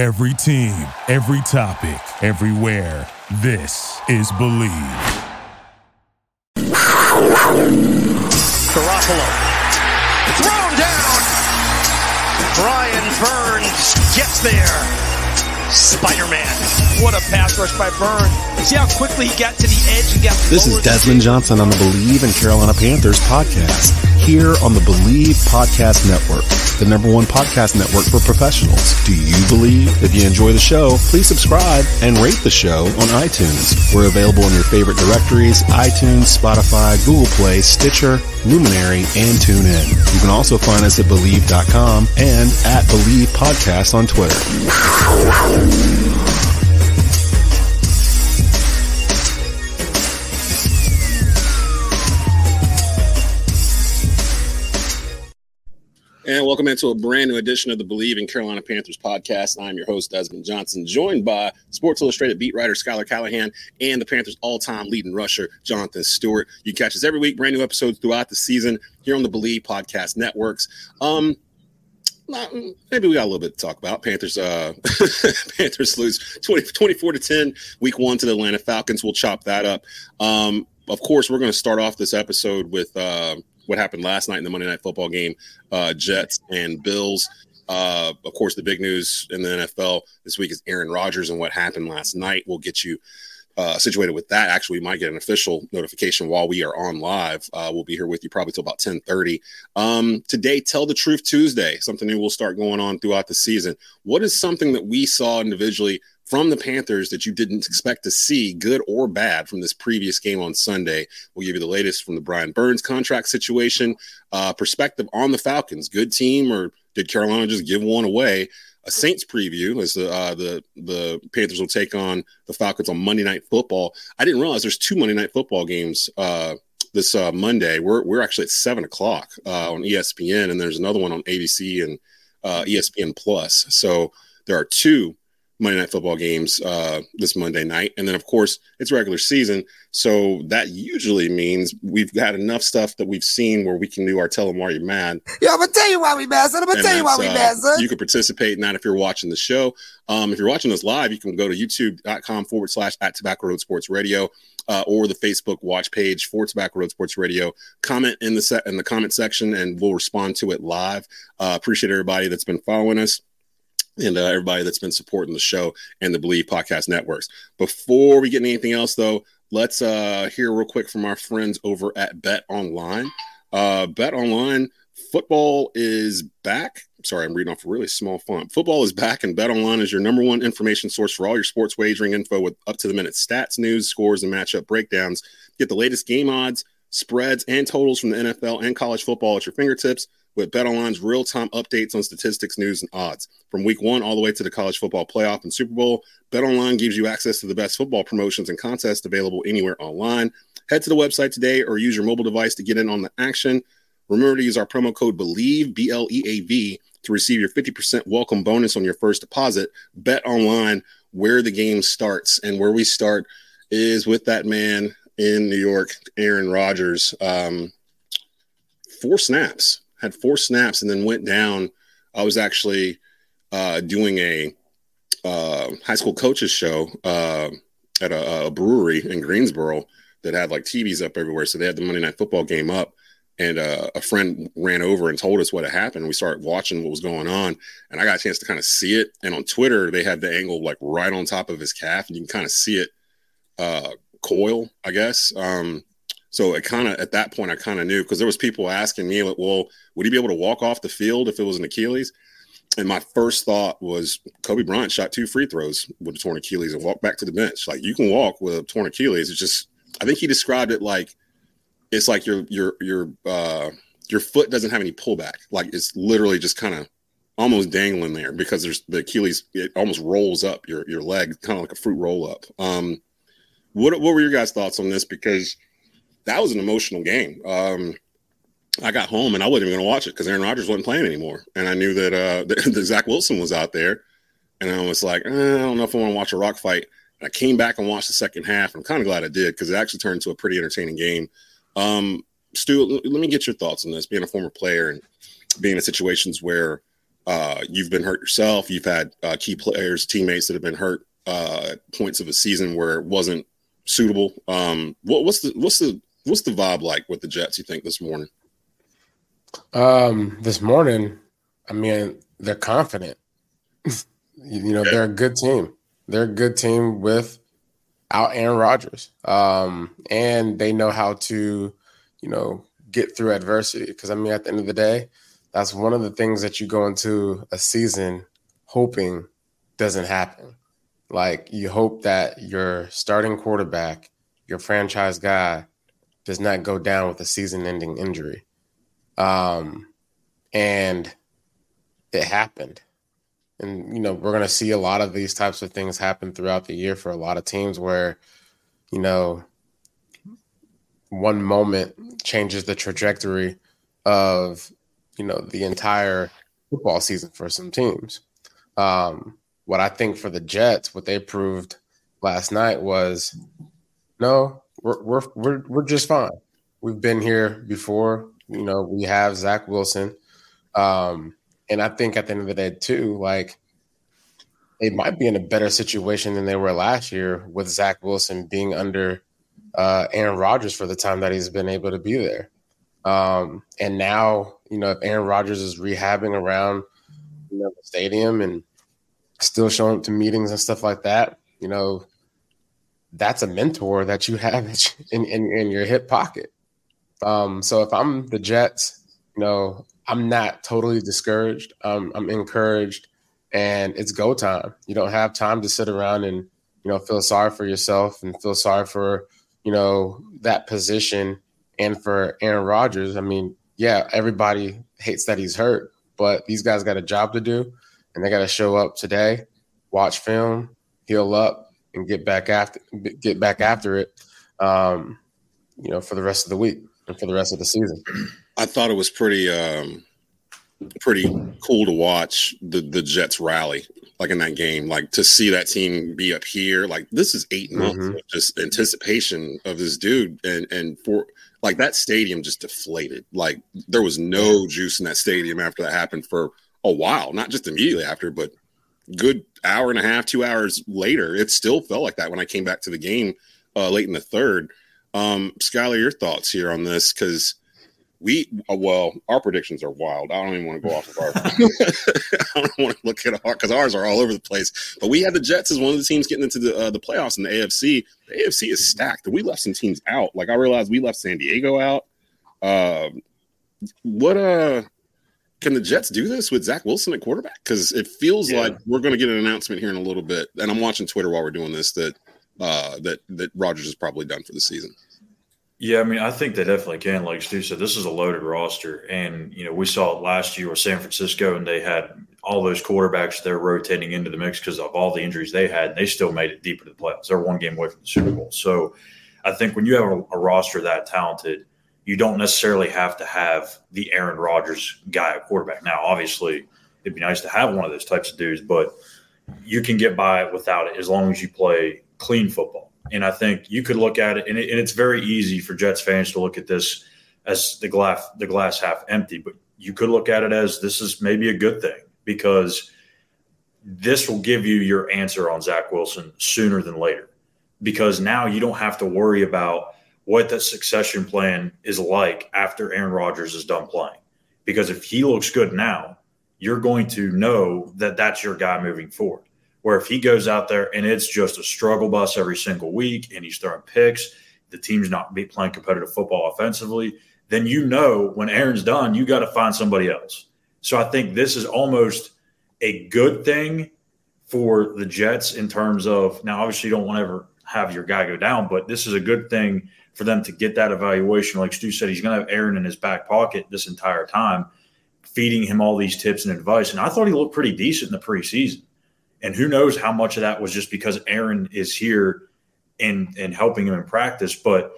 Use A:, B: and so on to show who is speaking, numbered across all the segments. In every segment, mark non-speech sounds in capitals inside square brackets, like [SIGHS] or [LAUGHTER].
A: Every team, every topic, everywhere. This is Bleav.
B: Garoppolo. Thrown down. Brian Burns gets there. Spider-Man. What a pass rush by Burns. See how quickly he got to the edge and got
C: This is Desmond Johnson on the Bleav in Carolina Panthers podcast here on the Bleav Podcast Network, the number one podcast network for professionals. Do you believe? If you enjoy the show, please subscribe and rate the show on iTunes. We're available in your favorite directories, iTunes, Spotify, Google Play, Stitcher, Luminary, and TuneIn. You can also find us at Bleav.com and at Bleav Podcast on Twitter.
D: And welcome into a brand new edition of the Bleav in Carolina Panthers podcast. I'm your host, Desmond Johnson, joined by Sports Illustrated beat writer Schuyler Callihan and the Panthers' all time leading rusher, Jonathan Stewart. You catch us every week, brand new episodes throughout the season here on the Bleav podcast networks. Um, maybe we got a little bit to talk about. Panthers uh [LAUGHS] Panthers lose 20, 24 to 10 week one to the Atlanta Falcons. We'll chop that up. Um, of course, we're going to start off this episode with uh, what happened last night in the Monday Night Football game, uh, Jets and Bills. Uh, of course, the big news in the NFL this week is Aaron Rodgers and what happened last night. We'll get you uh, situated with that. Actually, we might get an official notification while we are on live. Uh, we'll be here with you probably till about 1030. Um, today, Tell the Truth Tuesday, something new will start going on throughout the season. What is something that we saw individually from the Panthers that you didn't expect to see, good or bad, from this previous game on Sunday. We'll give you the latest from the Brian Burns contract situation, uh, perspective on the Falcons. Good team, or did Carolina just give one away? A Saints preview as the uh, the the Panthers will take on the Falcons on Monday Night Football. I didn't realize there's two Monday Night Football games uh, this uh, Monday. We're we're actually at seven o'clock uh, on ESPN, and there's another one on ABC and uh, ESPN Plus. So there are two Monday Night Football games uh, this Monday night. And then, of course, it's regular season. So that usually means we've got enough stuff that we've seen where we can do our Tell Them Why you're Mad.
E: Yeah, I'm going to tell you why we mad, son. I'm going to tell you why we uh, mad, son.
D: You can participate in that if you're watching the show. Um, if you're watching us live, you can go to youtube.com forward slash at Tobacco Road Sports Radio. Uh, or the Facebook watch page for Tobacco Road Sports Radio. Comment in the set in the comment section, and we'll respond to it live. Uh, appreciate everybody that's been following us and uh, everybody that's been supporting the show and the Bleav Podcast Networks. Before we get anything else, though, let's uh, hear real quick from our friends over at Bet Online. Uh, Bet Online football is back. Sorry, I'm reading off a really small font. Football is back, and Bet Online is your number one information source for all your sports wagering info with up to the minute stats, news, scores, and matchup breakdowns. Get the latest game odds, spreads, and totals from the NFL and college football at your fingertips with BetOnline's real-time updates on statistics, news, and odds. From week one all the way to the college football playoff and Super Bowl, BetOnline gives you access to the best football promotions and contests available anywhere online. Head to the website today or use your mobile device to get in on the action. Remember to use our promo code BLEAV, B-L-E-A-V, to receive your 50% welcome bonus on your first deposit. Bet online where the game starts. And where we start is with that man in New York, Aaron Rodgers. Um, four snaps had four snaps and then went down. I was actually uh, doing a uh, high school coaches show uh, at a, a, brewery in Greensboro that had like TVs up everywhere. So they had the Monday Night Football game up, and uh, a friend ran over and told us what had happened. We started watching what was going on, and I got a chance to kind of see it. And on Twitter, they had the angle like right on top of his calf, and you can kind of see it uh, coil, I guess. Um, so it kind of at that point I kind of knew because there was people asking me, like, well, would he be able to walk off the field if it was an Achilles? And my first thought was Kobe Bryant shot two free throws with a torn Achilles and walked back to the bench. Like you can walk with a torn Achilles. It's just I think he described it like it's like your your your uh your foot doesn't have any pullback. Like it's literally just kind of almost dangling there because there's the Achilles it almost rolls up your your leg, kind of like a fruit roll up. Um what what were your guys' thoughts on this? Because that was an emotional game. Um, I got home and I wasn't even going to watch it because Aaron Rodgers wasn't playing anymore, and I knew that uh, [LAUGHS] that, that Zach Wilson was out there, and I was like, eh, I don't know if I want to watch a rock fight. And I came back and watched the second half. I'm kind of glad I did because it actually turned into a pretty entertaining game. Um, Stew, let me get your thoughts on this. Being a former player and being in situations where Uh, you've been hurt yourself. You've had uh, key players, teammates that have been hurt uh, points of a season where it wasn't suitable. Um, what, what's the what's the what's the vibe like with the Jets? You think this morning?
F: Um, this morning, I mean, they're confident. [LAUGHS] you know, they're a good team. They're a good team with out Aaron Rodgers. Um, and they know how to, you know, get through adversity. Because I mean, at the end of the day, that's one of the things that you go into a season hoping doesn't happen. Like you hope that your starting quarterback, your franchise guy, does not go down with a season-ending injury. Um, and it happened. And you know, we're going to see a lot of these types of things happen throughout the year for a lot of teams where, you know, one moment changes the trajectory of, you know, the entire football season for some teams. Um, what I think for the Jets, what they proved last night was no, we're we're we're, we're just fine. We've been here before. You know, we have Zach Wilson. Um, and I think at the end of the day, too, like they might be in a better situation than they were last year with Zach Wilson being under uh, Aaron Rodgers for the time that he's been able to be there. Um, and now, you know, if Aaron Rodgers is rehabbing around you know, the stadium and still showing up to meetings and stuff like that, you know, that's a mentor that you have in, in, in your hip pocket. Um, so if I'm the Jets, you know, I'm not totally discouraged. Um, I'm encouraged, and it's go time. You don't have time to sit around and you know feel sorry for yourself and feel sorry for you know that position and for Aaron Rodgers. I mean, yeah, everybody hates that he's hurt, but these guys got a job to do, and they got to show up today, watch film, heal up, and get back after get back after it. Um, you know, for the rest of the week and for the rest of the season.
D: I thought it was pretty um pretty cool to watch the the Jets rally like in that game, like to see that team be up here. Like this is 8 months mm-hmm. of just anticipation of this dude, and and for like that stadium just deflated. Like there was no juice in that stadium after that happened for a while, not just immediately after, but good hour and a half, two hours later. It still felt like that when I came back to the game uh, late in the third. Um, Schuyler, your thoughts here on this? Because we uh, well, our predictions are wild. I don't even want to go off of our. [LAUGHS] I don't want to look at our because ours are all over the place. But we had the Jets as one of the teams getting into the uh, the playoffs in the AFC. The AFC is stacked. We left some teams out. Like I realized we left San Diego out. Uh, what uh can the Jets do this with Zach Wilson at quarterback? Because it feels yeah. like we're going to get an announcement here in a little bit. And I'm watching Twitter while we're doing this that uh, that that Rodgers is probably done for the season.
G: Yeah, I mean, I think they definitely can. Like Stew said, this is a loaded roster, and you know we saw it last year with San Francisco, and they had all those quarterbacks they're rotating into the mix because of all the injuries they had. And they still made it deep into the playoffs. They're one game away from the Super Bowl. So, I think when you have a, a roster that talented, you don't necessarily have to have the Aaron Rodgers guy at quarterback. Now, obviously, it'd be nice to have one of those types of dudes, but you can get by without it as long as you play clean football. And I think you could look at it, and, it, and it's very easy for Jets fans to look at this as the glass the glass half empty. But you could look at it as this is maybe a good thing because this will give you your answer on Zach Wilson sooner than later. Because now you don't have to worry about what that succession plan is like after Aaron Rodgers is done playing. Because if he looks good now, you're going to know that that's your guy moving forward. Where if he goes out there and it's just a struggle bus every single week and he's throwing picks, the team's not playing competitive football offensively, then you know when Aaron's done, you got to find somebody else. So I think this is almost a good thing for the Jets in terms of now, obviously, you don't want to ever have your guy go down, but this is a good thing for them to get that evaluation. Like Stew said, he's going to have Aaron in his back pocket this entire time, feeding him all these tips and advice. And I thought he looked pretty decent in the preseason. And who knows how much of that was just because Aaron is here and and helping him in practice. But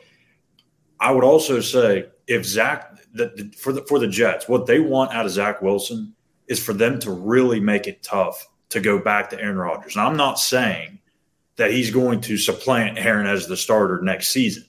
G: I would also say if Zach the, for the for the Jets, what they want out of Zach Wilson is for them to really make it tough to go back to Aaron Rodgers. And I'm not saying that he's going to supplant Aaron as the starter next season.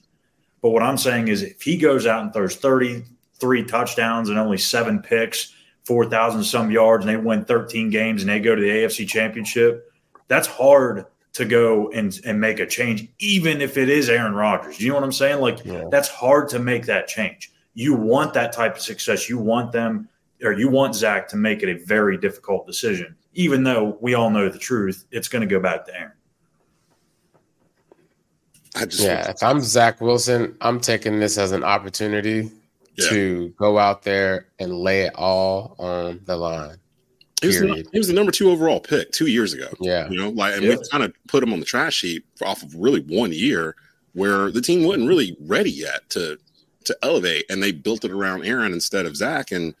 G: But what I'm saying is if he goes out and throws 33 touchdowns and only seven picks four thousand some yards and they win thirteen games and they go to the AFC Championship, that's hard to go and and make a change, even if it is Aaron Rodgers. You know what I'm saying? Like yeah. that's hard to make that change. You want that type of success. You want them or you want Zach to make it a very difficult decision, even though we all know the truth. It's going to go back to Aaron.
F: I just yeah, if I'm Zach Wilson, I'm taking this as an opportunity yeah. to go out there and lay it all on the line.
D: He was, the, he was, the, number two overall pick two years ago.
F: Yeah,
D: you know, like, and yeah. we kind of put him on the trash sheet off of really one year where the team wasn't really ready yet to to elevate, and they built it around Aaron instead of Zach. And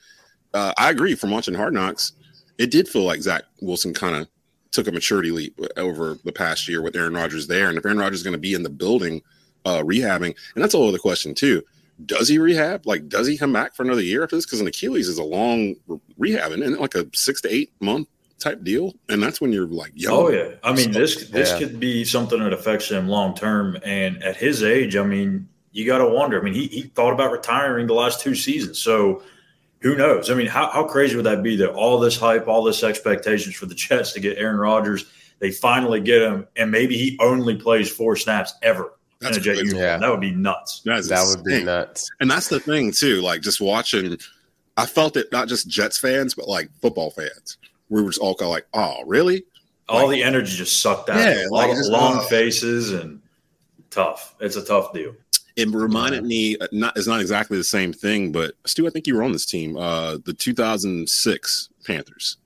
D: uh, I agree. From watching Hard Knocks, it did feel like Zach Wilson kind of took a maturity leap over the past year with Aaron Rodgers there. And if Aaron Rodgers is going to be in the building uh, rehabbing, and that's a whole other question too. Does he rehab? Like, does he come back for another year after this? Because an Achilles is a long rehab and like a six to eight month type deal, and that's when you're like,
G: young. Oh yeah, I mean this this yeah. could be something that affects him long term. And at his age, I mean, you got to wonder. I mean, he he thought about retiring the last two seasons, so who knows? I mean, how, how crazy would that be that all this hype, all this expectations for the Jets to get Aaron Rodgers, they finally get him, and maybe he only plays four snaps ever that's in a Jet uniform. Yeah. That would be nuts.
F: That, that would be nuts.
D: And that's the thing too. Like just watching, I felt it not just Jets fans, but like football fans. We were just all kind of like, oh, really?
G: All like, the energy just sucked out. Yeah, like long uh, faces and tough. It's a tough deal
D: it reminded me uh, not it's not exactly the same thing, but Stew, I think you were on this team, uh, the 2006 Panthers.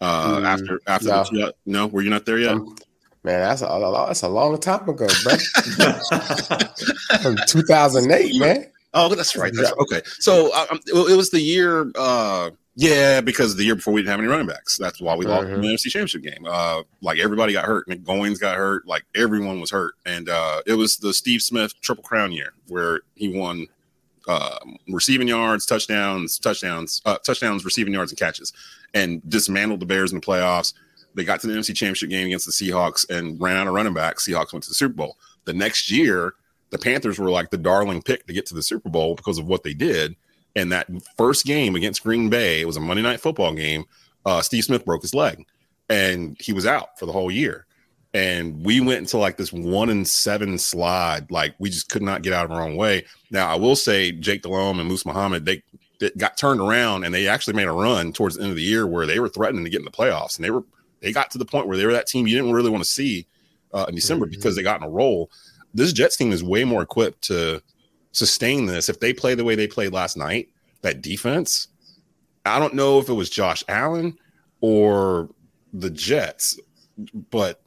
D: Uh, mm, after after no. The, no, were you not there yet? Um,
F: man, that's a that's a long time ago, bro. [LAUGHS] From 2008, man.
D: Oh, that's right. That's, okay, so um, it was the year. Uh, yeah, because the year before we didn't have any running backs. That's why we lost the NFC Championship game. Uh, like everybody got hurt. Nick Goings got hurt. Like everyone was hurt, and uh, it was the Steve Smith Triple Crown year where he won uh, receiving yards, touchdowns, touchdowns, uh, touchdowns, receiving yards, and catches, and dismantled the Bears in the playoffs. They got to the NFC Championship game against the Seahawks and ran out of running backs. Seahawks went to the Super Bowl. The next year, the Panthers were like the darling pick to get to the Super Bowl because of what they did and that first game against Green Bay, it was a Monday night football game. Uh, Steve Smith broke his leg and he was out for the whole year. And we went into like this one and seven slide. Like we just could not get out of our own way. Now, I will say Jake Delhomme and Moose Muhammad, they, they got turned around and they actually made a run towards the end of the year where they were threatening to get in the playoffs. And they were, they got to the point where they were that team you didn't really want to see uh, in December mm-hmm. because they got in a roll. This Jets team is way more equipped to sustain this if they play the way they played last night. That defense, I don't know if it was Josh Allen or the Jets, but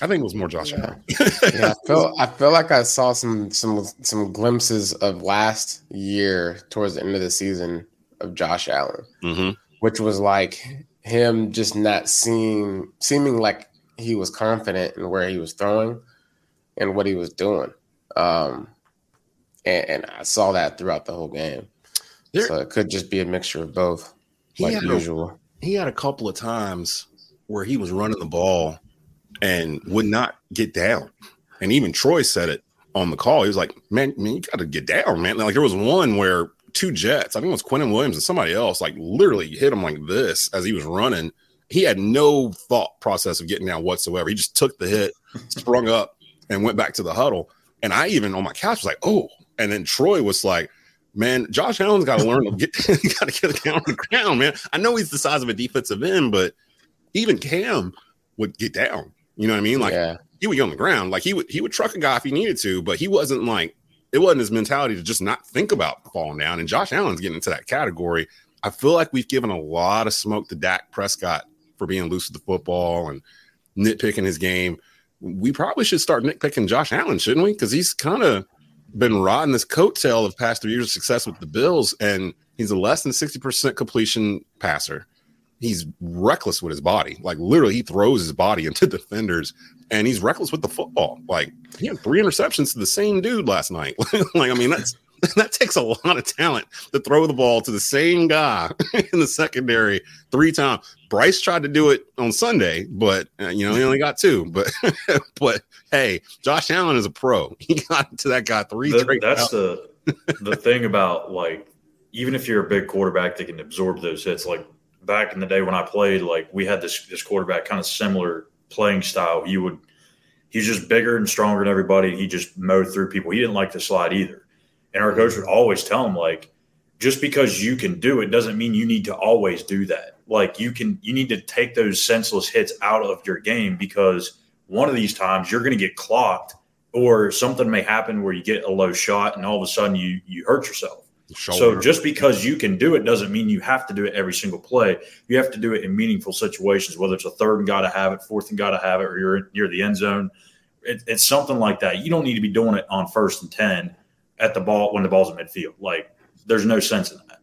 D: I think it was more Josh
F: yeah.
D: Allen. [LAUGHS]
F: yeah, I feel I feel like I saw some some some glimpses of last year towards the end of the season of Josh Allen,
D: mm-hmm.
F: which was like him just not seeing seeming like he was confident in where he was throwing and what he was doing. Um, and, and, I saw that throughout the whole game. There, so it could just be a mixture of both, like usual.
D: A, he had a couple of times where he was running the ball and would not get down. And even Troy said it on the call. He was like, "Man, man, you got to get down, man." Like there was one where two Jets, I think it was Quinnen Williams and somebody else, like literally hit him like this as he was running. He had no thought process of getting down whatsoever. He just took the hit, [LAUGHS] sprung up, and went back to the huddle. And I even on my couch was like, "Oh!" And then Troy was like, man, Josh Allen's got to learn to get [LAUGHS] got to get down on the ground, man. I know he's the size of a defensive end, but even Cam would get down. You know what I mean? Like yeah. he would get on the ground. Like he would he would truck a guy if he needed to, but he wasn't like it wasn't his mentality to just not think about falling down. And Josh Allen's getting into that category. I feel like we've given a lot of smoke to Dak Prescott for being loose with the football and nitpicking his game. We probably should start nitpicking Josh Allen, shouldn't we? Because he's kind of been riding this coattail of past three years of success with the Bills, and he's a less than 60% completion passer. He's reckless with his body. Like literally, he throws his body [LAUGHS] into defenders and he's reckless with the football. Like he had three interceptions to the same dude last night. [LAUGHS] like, I mean, that's [LAUGHS] that takes a lot of talent to throw the ball to the same guy [LAUGHS] in the secondary three times. Bryce tried to do it on Sunday, but uh, you know he only got two. But [LAUGHS] but hey, Josh Allen is a pro. He got to that guy three.
G: The, that's the the thing about like even if you're a big quarterback that can absorb those hits, like back in the day when I played, like we had this this quarterback kind of similar playing style. He would he's just bigger and stronger than everybody. He just mowed through people. He didn't like to slide either. And our coach would always tell him like, just because you can do it doesn't mean you need to always do that. Like you can, you need to take those senseless hits out of your game because one of these times you're going to get clocked or something may happen where you get a low shot and all of a sudden you you hurt yourself. So just because you can do it doesn't mean you have to do it every single play. You have to do it in meaningful situations, whether it's a third and got to have it, fourth and got to have it, or you're near the end zone. It, it's something like that. You don't need to be doing it on first and ten at the ball when the ball's in midfield. Like there's no sense in that.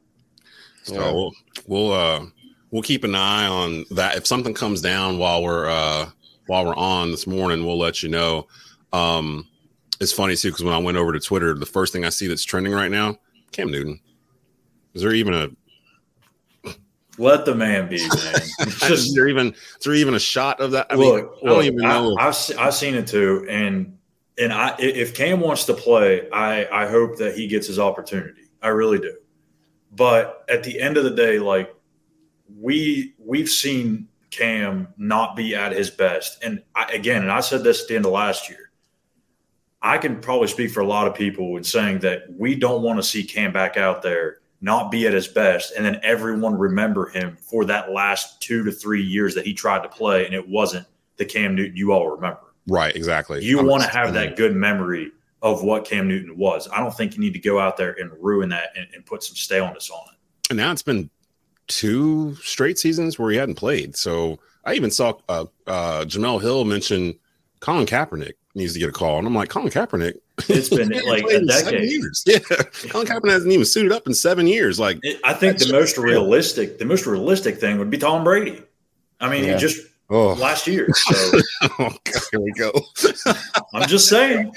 D: So yeah. we'll we'll uh, we'll keep an eye on that. If something comes down while we're uh, while we're on this morning, we'll let you know. Um, it's funny too because when I went over to Twitter, the first thing I see that's trending right now Cam Newton. Is there even a
G: let the man be, man. [LAUGHS]
D: Just, is there even is there even a shot of that? I look, mean, I don't even know.
G: I, have I've seen it too, and and I if Cam wants to play, I I hope that he gets his opportunity. I really do. But at the end of the day, like we we've seen Cam not be at his best, and I, again, and I said this at the end of last year. I can probably speak for a lot of people in saying that we don't want to see Cam back out there not be at his best, and then everyone remember him for that last two to three years that he tried to play, and it wasn't the Cam Newton you all remember.
D: Right, exactly.
G: You want to have that good memory of what Cam Newton was. I don't think you need to go out there and ruin that and, and put some staleness on it.
D: And now it's been two straight seasons where he hadn't played. So I even saw uh, uh, Jemele Hill mention Colin Kaepernick needs to get a call. And I'm like, Colin Kaepernick.
G: It's been [LAUGHS] like a decade.
D: Years. [LAUGHS] Yeah. Colin Kaepernick hasn't even suited up in seven years. Like
G: I think the most realistic, the most realistic thing would be Tom Brady. I mean, yeah. he just oh. last year. So. [LAUGHS] oh,
D: God, here we go. [LAUGHS]
G: I'm just saying.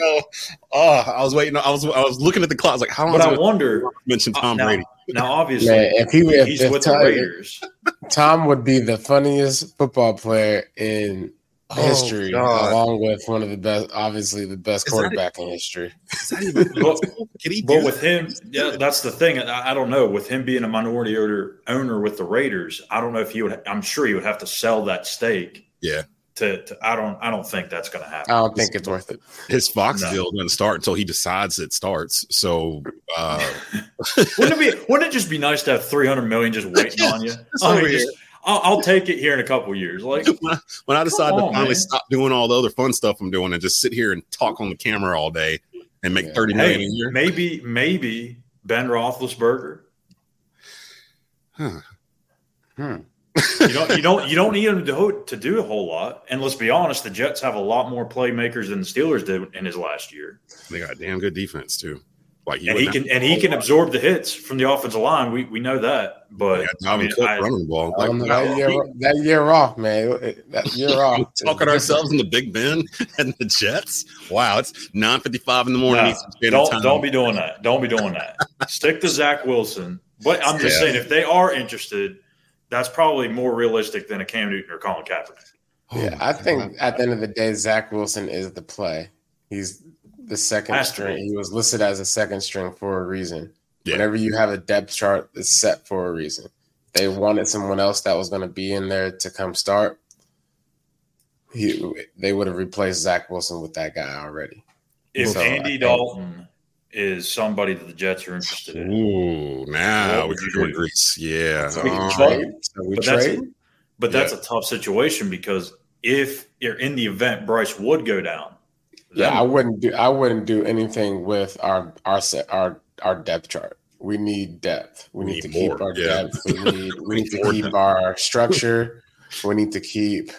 D: Oh, I was waiting. I was I was looking at the clock. I was like, how long?
G: But I wonder.
D: Mention Tom uh,
G: now,
D: Brady.
G: Now, obviously, Man, if he if, he's if with Tom, the Raiders.
F: Tom would be the funniest football player in history, God. along with one of the best, obviously the best is quarterback in history.
G: but, but with him, yeah, that's the thing. I, I, don't know. With him being a minority owner, owner with the Raiders, I don't know if he would. I'm sure he would have to sell that stake.
D: Yeah.
G: To, to I don't I don't think that's going to happen.
F: I don't think it's worth it.
D: His Fox no. deal doesn't start until he decides it starts. So uh, [LAUGHS]
G: wouldn't it be wouldn't it just be nice to have 300 million just waiting [LAUGHS] on you? I mean, just, I'll, I'll, take it here in a couple years. Like [LAUGHS]
D: when I, when I decide on, to finally man. stop doing all the other fun stuff I'm doing and just sit here and talk on the camera all day and make yeah. thirty million hey, a year.
G: Maybe, maybe Ben Roethlisberger.
D: Huh.
G: Hmm. you don't you don't you don't need him to do, to do a whole lot. And let's be honest, the Jets have a lot more playmakers than the Steelers did in his last year.
D: They got damn good defense too.
G: Like and he can and he can absorb the hits from the offensive line. We we know that, but
D: yeah, I mean, I, running ball.
F: Like, that, year, that year off, man. That year [LAUGHS] off.
D: Talking ourselves in the Big Ben [LAUGHS] and the Jets. Wow, it's nine fifty five in the morning.
G: Nah, don't don't be doing that. Don't be doing that. [LAUGHS] Stick to Zach Wilson. But I'm just yeah. saying, if they are interested, that's probably more realistic than a Cam Newton or Colin Kaepernick.
F: Yeah, oh, I think at the end of the day, Zach Wilson is the play. He's the second string. He was listed as a second string for a reason. Yeah. Whenever you have a depth chart, it's set for a reason. They wanted someone else that was going to be in there to come start. He, they would have replaced Zach Wilson with that guy already.
G: If so Andy Dalton is somebody that the Jets are interested in,
D: ooh, now we can do Greece. Yeah,
F: so we can trade. So we
G: but
F: trade.
G: That's, but that's yeah. a tough situation because if you're in the event Bryce would go down,
F: yeah, I wouldn't do. I wouldn't do anything with our our set our our depth chart. We need depth. We, we need, need, to more. keep our yeah. depth. We need [LAUGHS] we need to keep our structure. We need to keep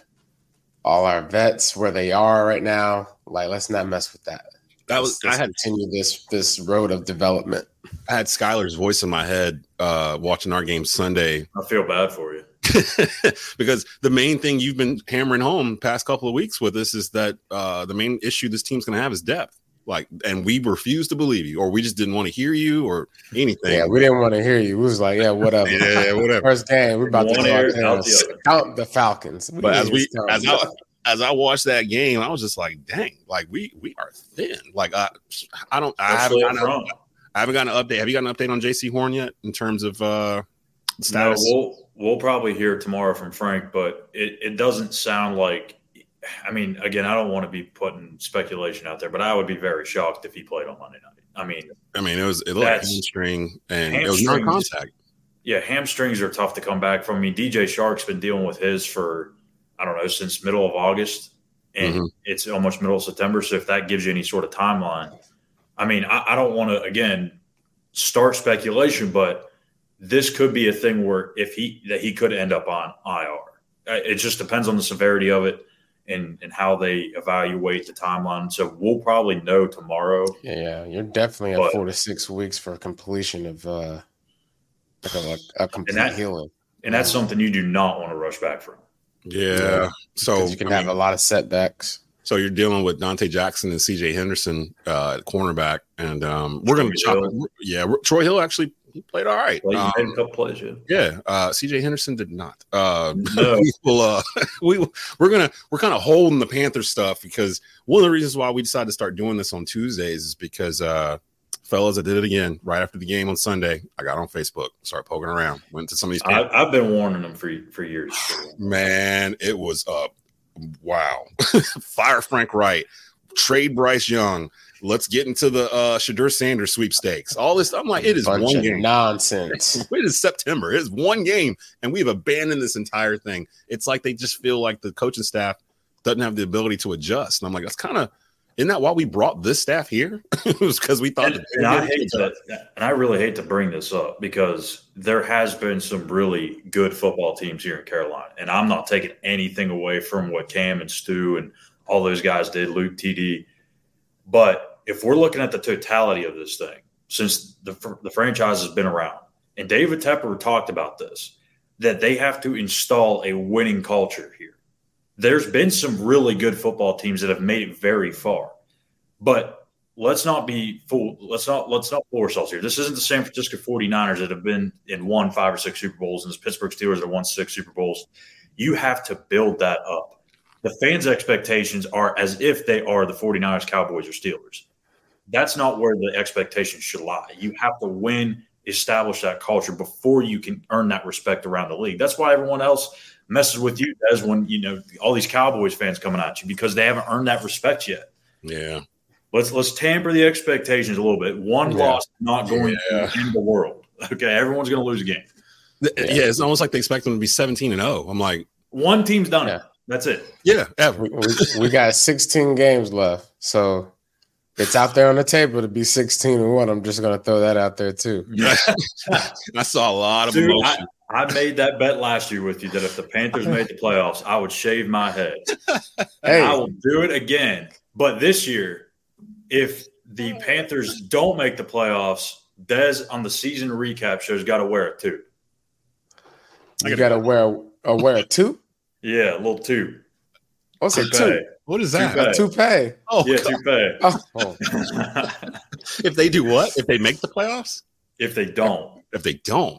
F: all our vets where they are right now. Like, let's not mess with that.
D: That was
F: let's, I had continue this this road of development.
D: I had Schuyler's voice in my head uh, watching our game Sunday.
G: I feel bad for you. [LAUGHS]
D: because the main thing you've been hammering home past couple of weeks with us is that uh, the main issue this team's going to have is depth. Like, and we refuse to believe you, or we just didn't want to hear you, or anything.
F: Yeah, we didn't want to hear you. We was like, yeah, whatever. [LAUGHS]
D: yeah, whatever.
F: First game, we're about One to count the Falcons.
D: We but as we, as I, as I watched that game, I was just like, dang, like we we are thin. Like I, I don't, I haven't, I, I haven't gotten an update. Have you gotten an update on Jaycee Horn yet in terms of uh status?
G: No, we'll we'll probably hear tomorrow from Frank, but it, it doesn't sound like. I mean, again, I don't want to be putting speculation out there, but I would be very shocked if he played on Monday night. I mean,
D: I mean, it was it looked hamstring and it was non-contact.
G: yeah, hamstrings are tough to come back from. I mean, DJ Chark's been dealing with his for I don't know since middle of August, and
D: Mhm.
G: it's almost middle of September. So if that gives you any sort of timeline, I mean, I, I don't want to again start speculation, but this could be a thing where if he that he could end up on IR. Uh, It just depends on the severity of it and and how they evaluate the timeline. So we'll probably know tomorrow.
F: Yeah, yeah, you're definitely at four to six weeks for completion of uh, like a, a complete
G: that-
F: healing.
G: And that's something you do not want to rush back from.
D: Yeah. so
F: you can
D: I
F: have
D: mean,
F: a lot of setbacks.
D: So you're dealing with Donte Jackson and CJ Henderson uh, at cornerback, and um, we're going to
G: Troy
D: chop. Yeah, Troy Hill actually he played all right.
G: Well,
D: Um,
G: made a couple plays, yeah.
D: yeah, uh, CJ Henderson did not. Uh,
G: No. [LAUGHS]
D: we will. Uh, [LAUGHS] we we're gonna we're kind of holding the Panther stuff because one of the reasons why we decided to start doing this on Tuesdays is because uh, fellas, I did it again right after the game on Sunday. I got on Facebook, started poking around, went to some of these.
G: I, I've been warning them for for years. [SIGHS]
D: Man, it was up. Wow. [LAUGHS] Fire Frank Reich. Trade Bryce Young. Let's get into the uh Shedeur Sanders sweepstakes. All this. I'm like, it is
F: Bunch
D: one game.
F: nonsense. [LAUGHS]
D: It is September. It is one game, and we've abandoned this entire thing. It's like they just feel like the coaching staff doesn't have the ability to adjust. And I'm like, that's kind of isn't that why we brought this staff here? [LAUGHS] it was because we thought
G: And, and I hate to, and I really hate to bring this up because there has been some really good football teams here in Carolina, and I'm not taking anything away from what Cam and Stew and all those guys did, Luke TD. But if we're looking at the totality of this thing, since the the franchise has been around, and David Tepper talked about this, that they have to install a winning culture here. There's been some really good football teams that have made it very far, but let's not be fool. Let's not let's not fool ourselves here. This isn't the San Francisco 49ers that have been in won five or six Super Bowls, and the Pittsburgh Steelers that won six Super Bowls. You have to build that up. The fans' expectations are as if they are the 49ers, Cowboys, or Steelers. That's not where the expectations should lie. You have to win, establish that culture before you can earn that respect around the league. That's why everyone else messes with you as when you know all these Cowboys fans coming at you because they haven't earned that respect yet.
D: Yeah.
G: Let's let's tamper the expectations a little bit. One
F: Yeah.
G: loss is not going to end the world. Okay, everyone's going to lose a game.
D: Th- Yeah. it's almost like they expect them to be 17 and 0. I'm like,
G: One team's done it.
F: Yeah.
G: That's it.
D: yeah, ever.
F: we, we, we got 16 games left. So it's out there on the table to be 16 and 1. I'm just going to throw that out there too. [LAUGHS]
D: I saw a lot of
G: Dude,
D: emotion.
G: I, I made that bet last year with you that if the Panthers made the playoffs, I would shave my head. And
F: Hey.
G: I will do it again. But this year, if the Panthers don't make the playoffs, Dez on the season recap show's got to wear it too.
F: You got to wear a, wear a two?
G: Yeah, a little two.
F: What's a two?
D: What is that?
G: Toupee.
F: A toupee.
D: Oh,
G: Yeah,
D: God.
G: toupee. [LAUGHS]
F: Oh, [LAUGHS]
D: if they do what? If they make the playoffs?
G: if they don't,
D: If they don't,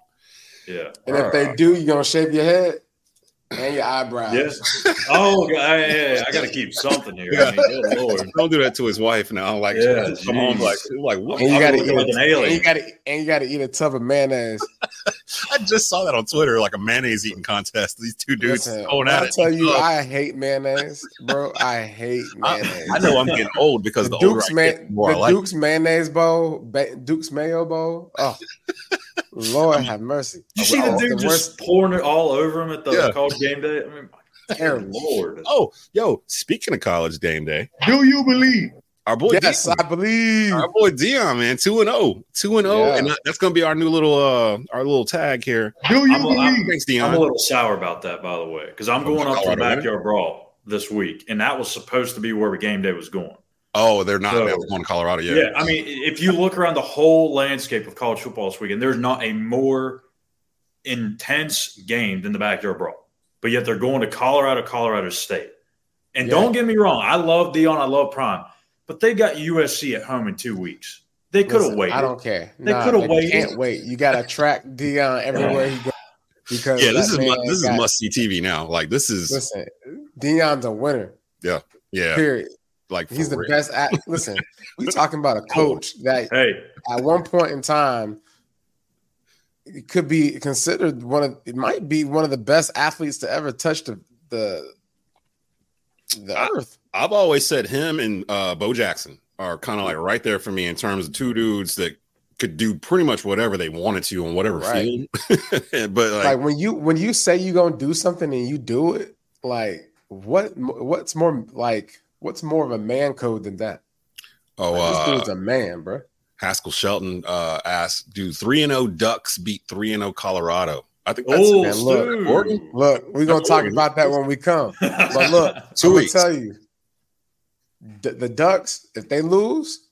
G: yeah.
F: And if they do, you're going to shave your head and your eyebrows.
G: Yes. Oh, I, I, I got to keep something here. I mean, lord.
D: don't do that to his wife now. Like,
G: Yeah,
D: come home,
G: jeez.
D: like, like what?
F: And you
G: I'm
F: got to
G: looking
F: eat
G: like an alien.
F: And you got to and you got to eat a tub of mayonnaise.
D: I just saw that on Twitter, like a mayonnaise eating contest. These two dudes
F: Listen,
D: going at
F: I
D: it.
F: tell you,
D: Oh,
F: I hate mayonnaise, bro. I hate [LAUGHS] mayonnaise.
D: I know I'm getting old because
F: the
D: the, older
F: Duke's
D: I get, the more I
F: the
D: like.
F: Duke's mayonnaise bowl, ba- Duke's mayo bowl. Oh, Lord have mercy.
G: You see oh, the
F: Oh,
G: dude
F: the
G: just pouring it all over him at the
D: Yeah.
G: college game day? I mean, my
F: Terrible.
G: lord.
D: Oh, yo, speaking of college game day,
E: Do you believe?
D: Our boy
F: Yes,
D: Deion,
F: I believe.
D: our boy Deion, man, two and zero, two and zero,
F: Yeah.
D: and that's gonna be our new little uh our little tag here.
E: Do you
G: I'm a- I'm-
E: believe?
D: Thanks,
G: I'm a little sour about that, by the way, because I'm going up to the
D: Colorado, right?
G: backyard brawl this week, and that was supposed to be where the game day was going.
D: Oh, they're not
G: So-
D: man, going to Colorado yet. Yeah.
G: I mean, if you look around the whole landscape of college football this weekend, there's not a more intense game than the backyard brawl. But yet they're going to Colorado, Colorado State. And
F: Yeah.
G: don't get me wrong, I love Deion, I love Prime, but they got USC at home in two weeks. They could have waited.
F: I don't care.
G: They
F: Nah,
G: coulda waited.
F: Can't wait. You got to track Deion everywhere he goes because
D: Yeah, this
F: that
D: is mu-
F: man
D: this is must see TV now. Like this is
F: Listen, Deion's a winner.
D: yeah. Yeah.
F: Period.
D: Like
F: He's
D: for
F: the
D: real.
F: best at listen, we talking about a [LAUGHS] coach that
G: Hey,
F: at one point in time it could be considered one of it might be one of the best athletes to ever touch the the the
D: I-
F: earth.
D: I've always said him and uh, Bo Jackson are kind of like right there for me in terms of two dudes that could do pretty much whatever they wanted to on whatever
F: Right.
D: field. [LAUGHS] but like,
F: Like when you when you say you're gonna do something and you do it, like what what's more like what's more of a man code than that?
D: oh,
F: Like, this
D: uh,
F: dude's a man, bro.
D: Haskell Shelton uh, asked, "Do three and zero Ducks beat three and zero Colorado?" I think that's
G: oh,
F: man, look,
D: Stew.
F: Look, we're gonna talk about that when we come. [LAUGHS] But look,
D: Two
F: I'm
D: weeks.
F: gonna tell you, the, the Ducks, if they lose,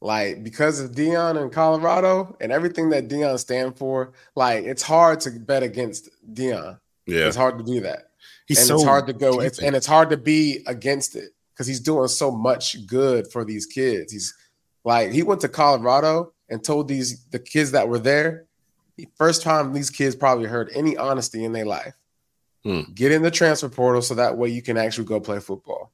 F: like because of Deion in Colorado and everything that Deion stand for, like it's hard to bet against Deion.
D: yeah,
F: It's hard to do that,
D: he's
F: and
D: so
F: it's hard to go. It's and it's hard to be against it because he's doing so much good for these kids. He's like he went to Colorado and told these the kids that were there. First time these kids probably heard any honesty in their life.
D: Hmm.
F: Get in the transfer portal so that way you can actually go play football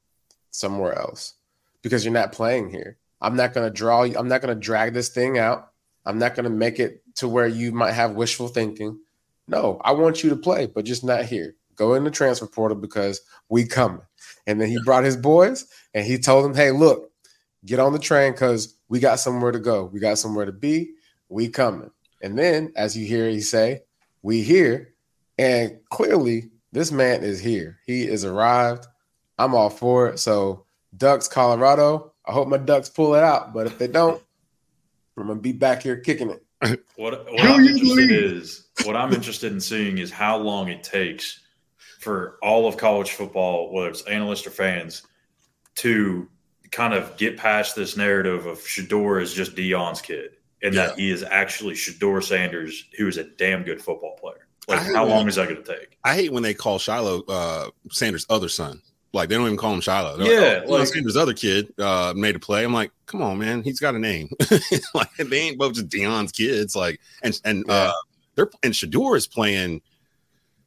F: somewhere else because you're not playing here. I'm not going to draw you. I'm not going to drag this thing out. I'm not going to make it to where you might have wishful thinking. No, I want you to play, but just not here. Go in the transfer portal because we coming. And then he brought his boys and he told them, "Hey, look, get on the train because we got somewhere to go. We got somewhere to be. We coming." And then, as you hear he say, "We here," and clearly this man is here. He is arrived. I'm all for it. So, Ducks, Colorado. I hope my Ducks pull it out, but if they don't, I'm gonna be back here kicking it. [LAUGHS]
G: What, what I'm interested is what I'm interested in seeing is how long it takes for all of college football, whether it's analysts or fans, to kind of get past this narrative of Shedeur is just Deion's kid and that he is actually Shedeur Sanders, who is a damn good football player. Like, how long
D: when-
G: is that going to take?
D: I hate when they call Shiloh uh, Sanders' other son. Like they don't even call him Shiloh. They're
G: Yeah,
D: like, oh,
G: like-
D: Sanders' other kid uh, made a play. I'm like, come on, man, he's got a name. [LAUGHS] like they ain't both just Deion's kids. Like and and
F: Yeah.
D: uh, they're and Shedeur is playing.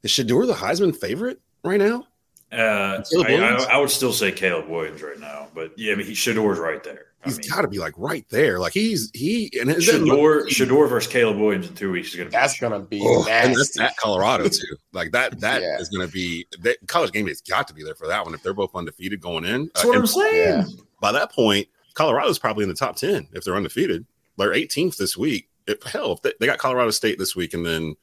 D: Is Shedeur the Heisman favorite right now?
G: Uh, I, I, I would still say Caleb Williams right now, but yeah, I mean, he, Shedeur's right there. I
D: He's
G: mean,
D: got to be like right there. Like he's he and it doesn't
G: Shedeur, Shedeur versus Caleb Williams in two weeks is going to be
F: That's gonna be
D: Oh, and that's
F: nasty.
D: at Colorado too. Like that [LAUGHS] that is
F: Yeah.
D: going to be that college game day's got to be there for that one if they're both undefeated going in.
G: That's
D: Uh,
G: what
D: and
G: I'm saying.
F: Yeah.
D: by that point, Colorado's probably in the top ten if they're undefeated. They're 18th this week. If, hell, if they, they got Colorado State this week and then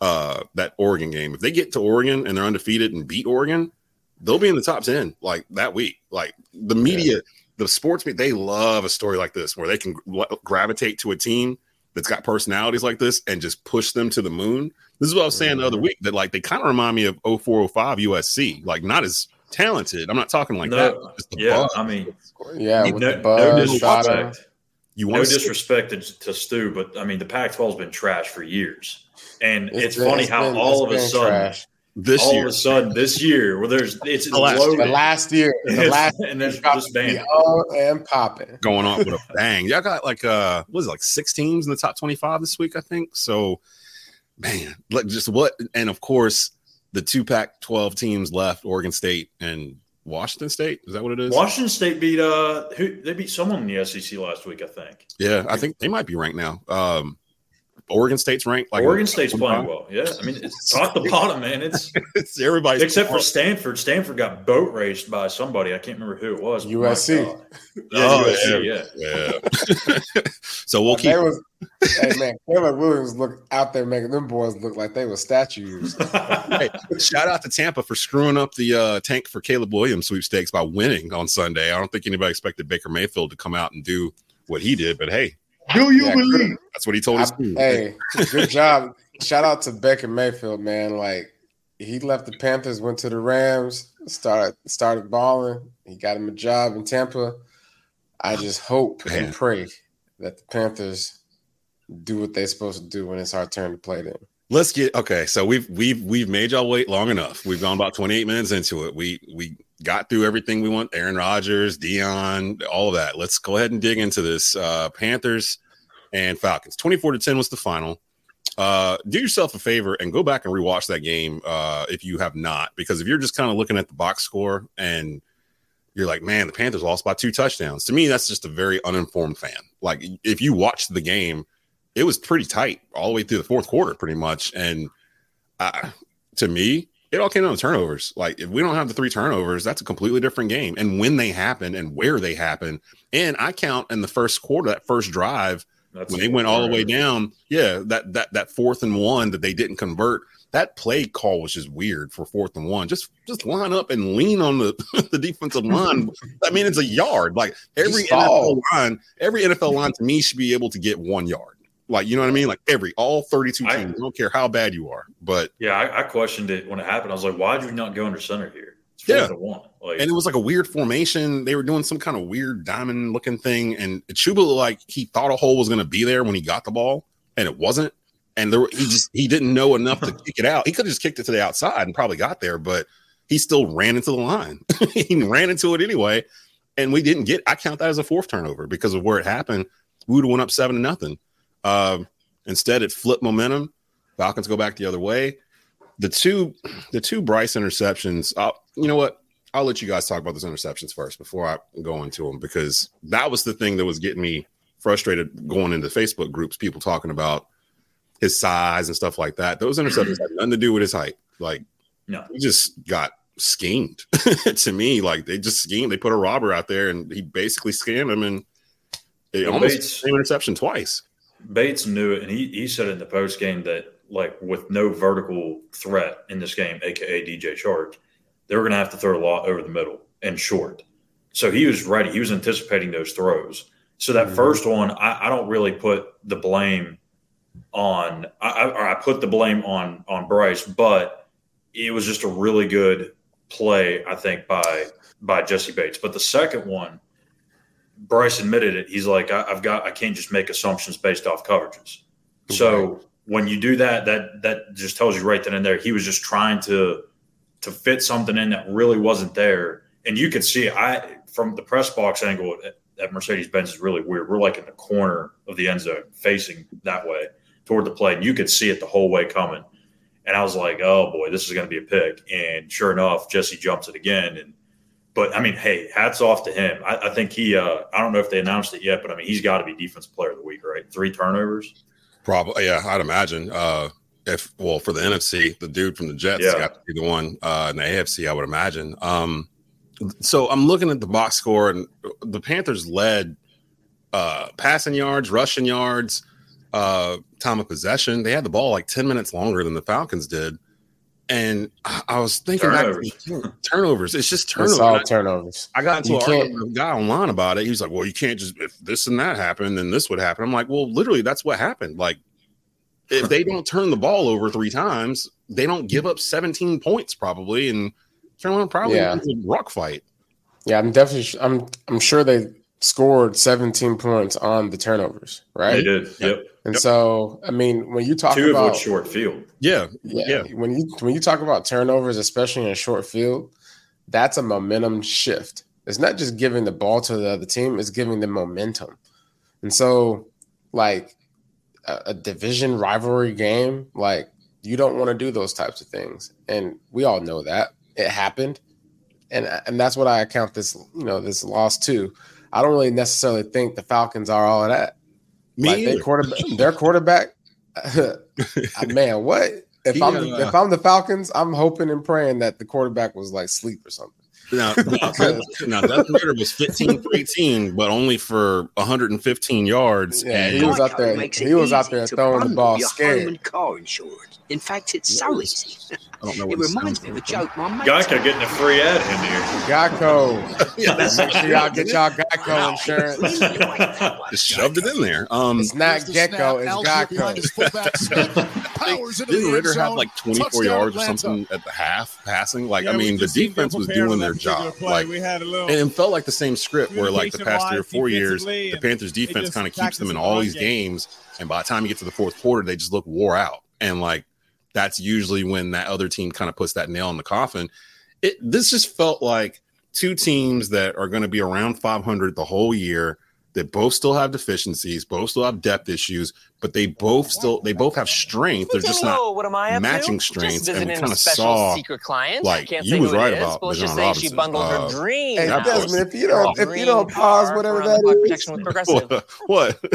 D: uh, that Oregon game. If they get to Oregon and they're undefeated and beat Oregon, they'll be in the top ten like that week. Like the media, the sports media, they love a story like this where they can gra- gravitate to a team that's got personalities like this and just push them to the moon. This is what I was saying the other mm-hmm. week that like they kind of remind me of 0405 USC, like not as talented. I'm not talking like that.
G: no,
D: Just the
G: yeah,
D: buzz.
G: I mean,
F: Yeah,
G: no,
F: with
G: no
F: the buzz, shot him.
G: disrespect.
D: you
G: No
D: want to
G: disrespect to, to Stew, but I mean, the Pac-12 has been trash for years, and it's,
F: been-
G: funny
F: it's
G: how
F: been-
G: all of a sudden,
F: trash.
D: This
G: all
D: year.
G: of a sudden, this year, where there's it's
D: The last-
G: loaded,
F: The last year, [LAUGHS] the last
G: and then
F: year,
G: just banned.
F: on and popping.
D: going off with a [LAUGHS] bang. Y'all got like uh what is it, like six teams in the top 25 this week, I think. So man, like just what and of course the two Pac 12 teams left, Oregon State and Washington State. Is that what it is?
G: Washington State beat uh who they beat someone in the SEC last week, I think.
D: yeah, I think they might be ranked now. Um Oregon State's ranked like
G: Oregon State's playing well. Yeah, I mean, it's [LAUGHS] top to bottom, man. It's
D: It's everybody's
G: except for Stanford. Stanford got boat raced by somebody. I can't remember who it was.
F: USC. [LAUGHS]
G: Yeah,
D: Oh,
G: USC. Yeah.
D: yeah. [LAUGHS] so we'll keep
F: They was, hey man, Caleb Williams look out there making them boys look like they were statues.
D: hey, shout out to Tampa for screwing up the uh, tank for Caleb Williams sweepstakes by winning on Sunday. I don't think anybody expected Baker Mayfield to come out and do what he did, but hey,
E: Do you
F: Yeah,
E: believe?
D: that's what he told us.
F: hey, good job. Shout out to Baker Mayfield, man. Like he left the Panthers, went to the Rams, started started balling. He got him a job in Tampa. I just hope
D: Man.
F: and pray that the Panthers do what they're supposed to do when it's our turn to play them.
D: Let's get okay. So we've we've we've made y'all wait long enough. We've gone about 28 minutes into it. We we got through everything we want. Aaron Rodgers, Deion, all of that. Let's go ahead and dig into this. Uh Panthers and Falcons. 24 to 10 was the final. Uh do yourself a favor and go back and rewatch that game uh if you have not, because if you're just kind of looking at the box score and you're like, man, the Panthers lost by two touchdowns. To me, that's just a very uninformed fan. Like, if you watched the game, it was pretty tight all the way through the fourth quarter, pretty much. And uh, to me, it all came down to turnovers. Like, if we don't have the three turnovers, that's a completely different game. And when they happen and where they happen, and I count in the first quarter, that first drive, that's when they went all the way down, yeah, that that that fourth and one that they didn't convert that play call was just weird for fourth and one. Just just line up and lean on the, [LAUGHS] the defensive line. I mean, it's a yard. Like every NFL line, every NFL line to me should be able to get one yard. Like you know what I mean? Like every all 32 teams. I, I don't care how bad you are. But
G: yeah, I, I, questioned it when it happened. I was like, why did you not go under center here? yeah. one.
D: Like, and it was like a weird formation. They were doing some kind of weird diamond looking thing. And Chuba like he thought a hole was gonna be there when he got the ball, and it wasn't and there he just he didn't know enough to [LAUGHS] kick it out. He could have just kicked it to the outside and probably got there, but he still ran into the line. [LAUGHS] he ran into it anyway, and we didn't get. I count that as a fourth turnover because of where it happened. We would have went up seven to nothing. Uh, instead, it flipped momentum. Falcons go back the other way. The two the two Bryce interceptions. Uh, you know what? I'll let you guys talk about those interceptions first before I go into them because that was the thing that was getting me frustrated going into Facebook groups. People talking about his size and stuff like that. Those interceptions had nothing to do with his height. Like, no, he just got schemed [LAUGHS] to me. Like they just schemed. They put a robber out there and he basically scammed him and it almost same interception twice.
G: Bates knew it, and he he said in the post game that like with no vertical threat in this game, aka DJ Chark, they were going to have to throw a lot over the middle and short. So he was ready. He was anticipating those throws. So that mm-hmm. first one, I, I don't really put the blame on I, I put the blame on on Bryce, but it was just a really good play, I think, by by Jessie Bates. But the second one, Bryce admitted it. He's like, I, have got I can't just make assumptions based off coverages. Okay. So when you do that, that that just tells you right then and there he was just trying to to fit something in that really wasn't there. And you could see I from the press box angle at, at Mercedes Benz is really weird. We're like in the corner of the end zone facing that way toward the play, and you could see it the whole way coming. And I was like, "Oh boy, this is going to be a pick." And sure enough, Jessie jumps it again. And but I mean, hey, hats off to him. I, I think he. Uh, I don't know if they announced it yet, but I mean, he's got to be defensive player of the week, right? Three turnovers.
D: Probably, yeah. I'd imagine. Uh, if well, for the NFC, the dude from the Jets yeah. got to be the one uh, in the AFC. I would imagine. Um, so I'm looking at the box score, and the Panthers led uh, passing yards, rushing yards, uh, time of possession. They had the ball like 10 minutes longer than the Falcons did. And I, I was thinking turnovers. back turnovers. It's just turnovers. [LAUGHS] It's
F: all turnovers.
D: I, I got into a guy online about it. He was like, Well, you can't just if this and that happened, then this would happen. I'm like, Well, literally, that's what happened. Like, if they don't turn the ball over three times, they don't give up 17 points probably, and Carolina probably yeah. wins a rock fight.
F: Yeah, I'm definitely. I'm. I'm sure they scored 17 points on the turnovers, right?
G: They did. Yep.
F: And yep. so, I mean, when you talk
G: two
F: about
G: short field,
D: yeah,
F: yeah, yeah, when you when you talk about turnovers, especially in a short field, that's a momentum shift. It's not just giving the ball to the other team; it's giving them momentum. And so, like a, a division rivalry game, like you don't want to do those types of things, and we all know that it happened, and and that's what I account this you know this loss to. I don't really necessarily think the Falcons are all of that. Me like their quarterback, [LAUGHS] their quarterback, [LAUGHS] [LAUGHS] man, what? If I'm uh, if I'm the Falcons, I'm hoping and praying that the quarterback was like sleep or something.
D: Now, now that Ridder was 15 for 18, but only for 115 yards.
F: Yeah, he was out there. He was out there throwing the ball scared. Car insurance.
E: In fact, it's so easy.
D: I don't know
E: it reminds me of a joke my mate.
G: Geico getting a free ad in here.
F: Geico. [LAUGHS] yeah, Make sure y'all get y'all Geico insurance. [LAUGHS]
D: Just shoved it in there. Um,
F: it's not Gecko, it's Geico. [LAUGHS]
D: Didn't Ridder have like 24 yards or something at the half passing? Like, I mean, the defense was doing their job. Like, we had a little and it felt like the same script where, like, the past three or four years, the Panthers defense kind of keeps them in all these games. And by the time you get to the fourth quarter, they just look wore out. And like, that's usually when that other team kind of puts that nail in the coffin. It this just felt like two teams that are going to be around 500 the whole year that both still have deficiencies, both still have depth issues, but they both still they both have strength. They're just not
E: oh, what am I up
D: matching
E: to?
D: strengths,
E: Just
D: and we kinda
E: a special
D: saw,
E: secret client.
D: like,
E: I can't
D: you
E: say
D: was
E: who
D: right
E: it is,
D: about
E: but let's just
D: Bijan
E: say
D: Robinson.
E: she bundled
D: Uh,
E: her dream.
F: Hey,
E: house.
F: Desmond, if you don't- if you don't pause whatever
E: around
F: that
E: the clock
F: is-
E: protection with progressive. [LAUGHS]
D: what? what? [LAUGHS]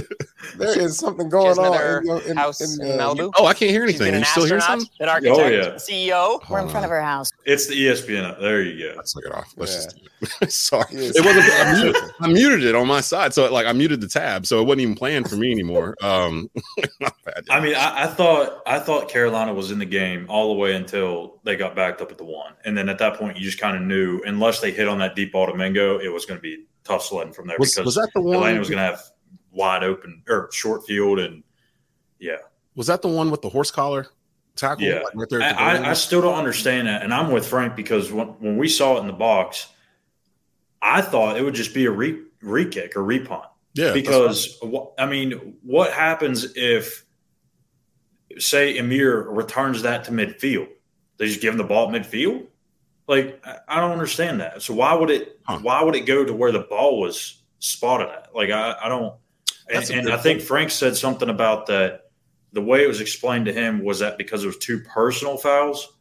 F: There is something going on in, your- in,
E: house
F: in,
E: in
F: uh,
E: Malibu.
D: Oh, I can't hear anything. Are you still hearing
E: astronaut,
D: something?
E: an architect,
G: Oh, yeah.
E: CEO.
H: We're in front of her house. [LAUGHS]
G: It's the ESPN. There you go.
D: Let's look it off. Let's
F: Yeah.
D: just. Sorry.
F: Yes.
D: It wasn't I muted, I muted it on my side. So like I muted the tab. So it wasn't even playing for me anymore. Um not bad. [LAUGHS]
G: I mean, I, I thought I thought Carolina was in the game all the way until they got backed up at the one, and then at that point, you just kind of knew unless they hit on that deep ball to Mingo, it was going to be tough sledding from there
D: was,
G: because
D: was that the one
G: Atlanta was going to have wide open or short field, and yeah,
D: was that the one with the horse collar tackle?
G: Yeah.
D: Like right
G: I,
D: at the goal
G: I, still don't understand that, and I'm with Frank because when, when we saw it in the box, I thought it would just be a re re kick or repunt.
D: Yeah,
G: because I mean, what happens if, say, Amir returns that to midfield? They just give him the ball at midfield. Like I- don't understand that. So why would it?
D: Huh.
G: Why would it go to where the ball was spotted at? Like I, I don't. And,
D: That's
G: and I think. Frank said something about that. The way it was explained to him was that because it was two personal fouls.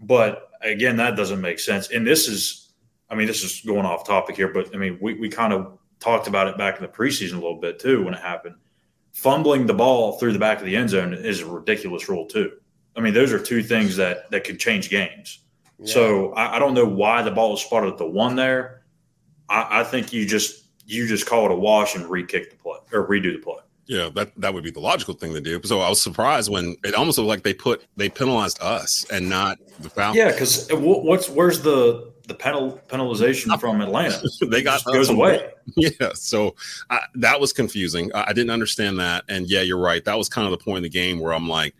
G: But again, that doesn't make sense. And this is, I mean, this is going off topic here, but I mean, we, we kind of talked about it back in the preseason a little bit too when it happened. Fumbling the ball through the back of the end zone is a ridiculous rule too. I mean, those are two things that that could change games.
F: yeah.
G: So I, I don't know why the ball was spotted at the one there. I, I think you just you just call it a wash and re-kick the play or redo the play.
D: Yeah, that that would be the logical thing to do. So I was surprised when it almost looked like they put they penalized us and not the Falcons.
G: Yeah, because what's where's the the penal penalization from Atlanta? [LAUGHS]
D: they got
G: goes away. [LAUGHS]
D: Yeah, so I, that was confusing. I, I didn't understand that, and yeah, you're right. That was kind of the point in the game where I'm like,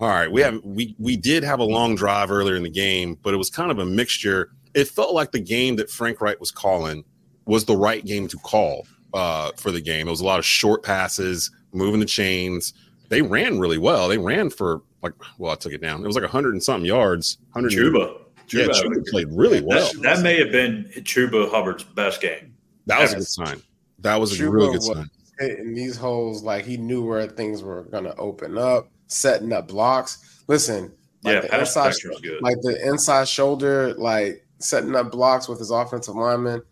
D: all right, we have we we did have a long drive earlier in the game, but it was kind of a mixture. It felt like the game that Frank Reich was calling was the right game to call uh, for the game. It was a lot of short passes, moving the chains. They ran really well. They ran for like, well, I took it down. It was like 100 and something yards. 100
G: Chuba.
D: Yeah,
G: Chuba,
D: Chuba played really well.
G: That, that may have been Chuba Hubbard's best game.
D: That was a good sign. That was a really good
F: was-
D: sign.
F: hitting these holes like he knew where things were going to open up, setting up blocks. Listen, like
G: yeah,
F: the
G: pass
F: inside,
G: was good.
F: like the inside shoulder, like setting up blocks with his offensive lineman.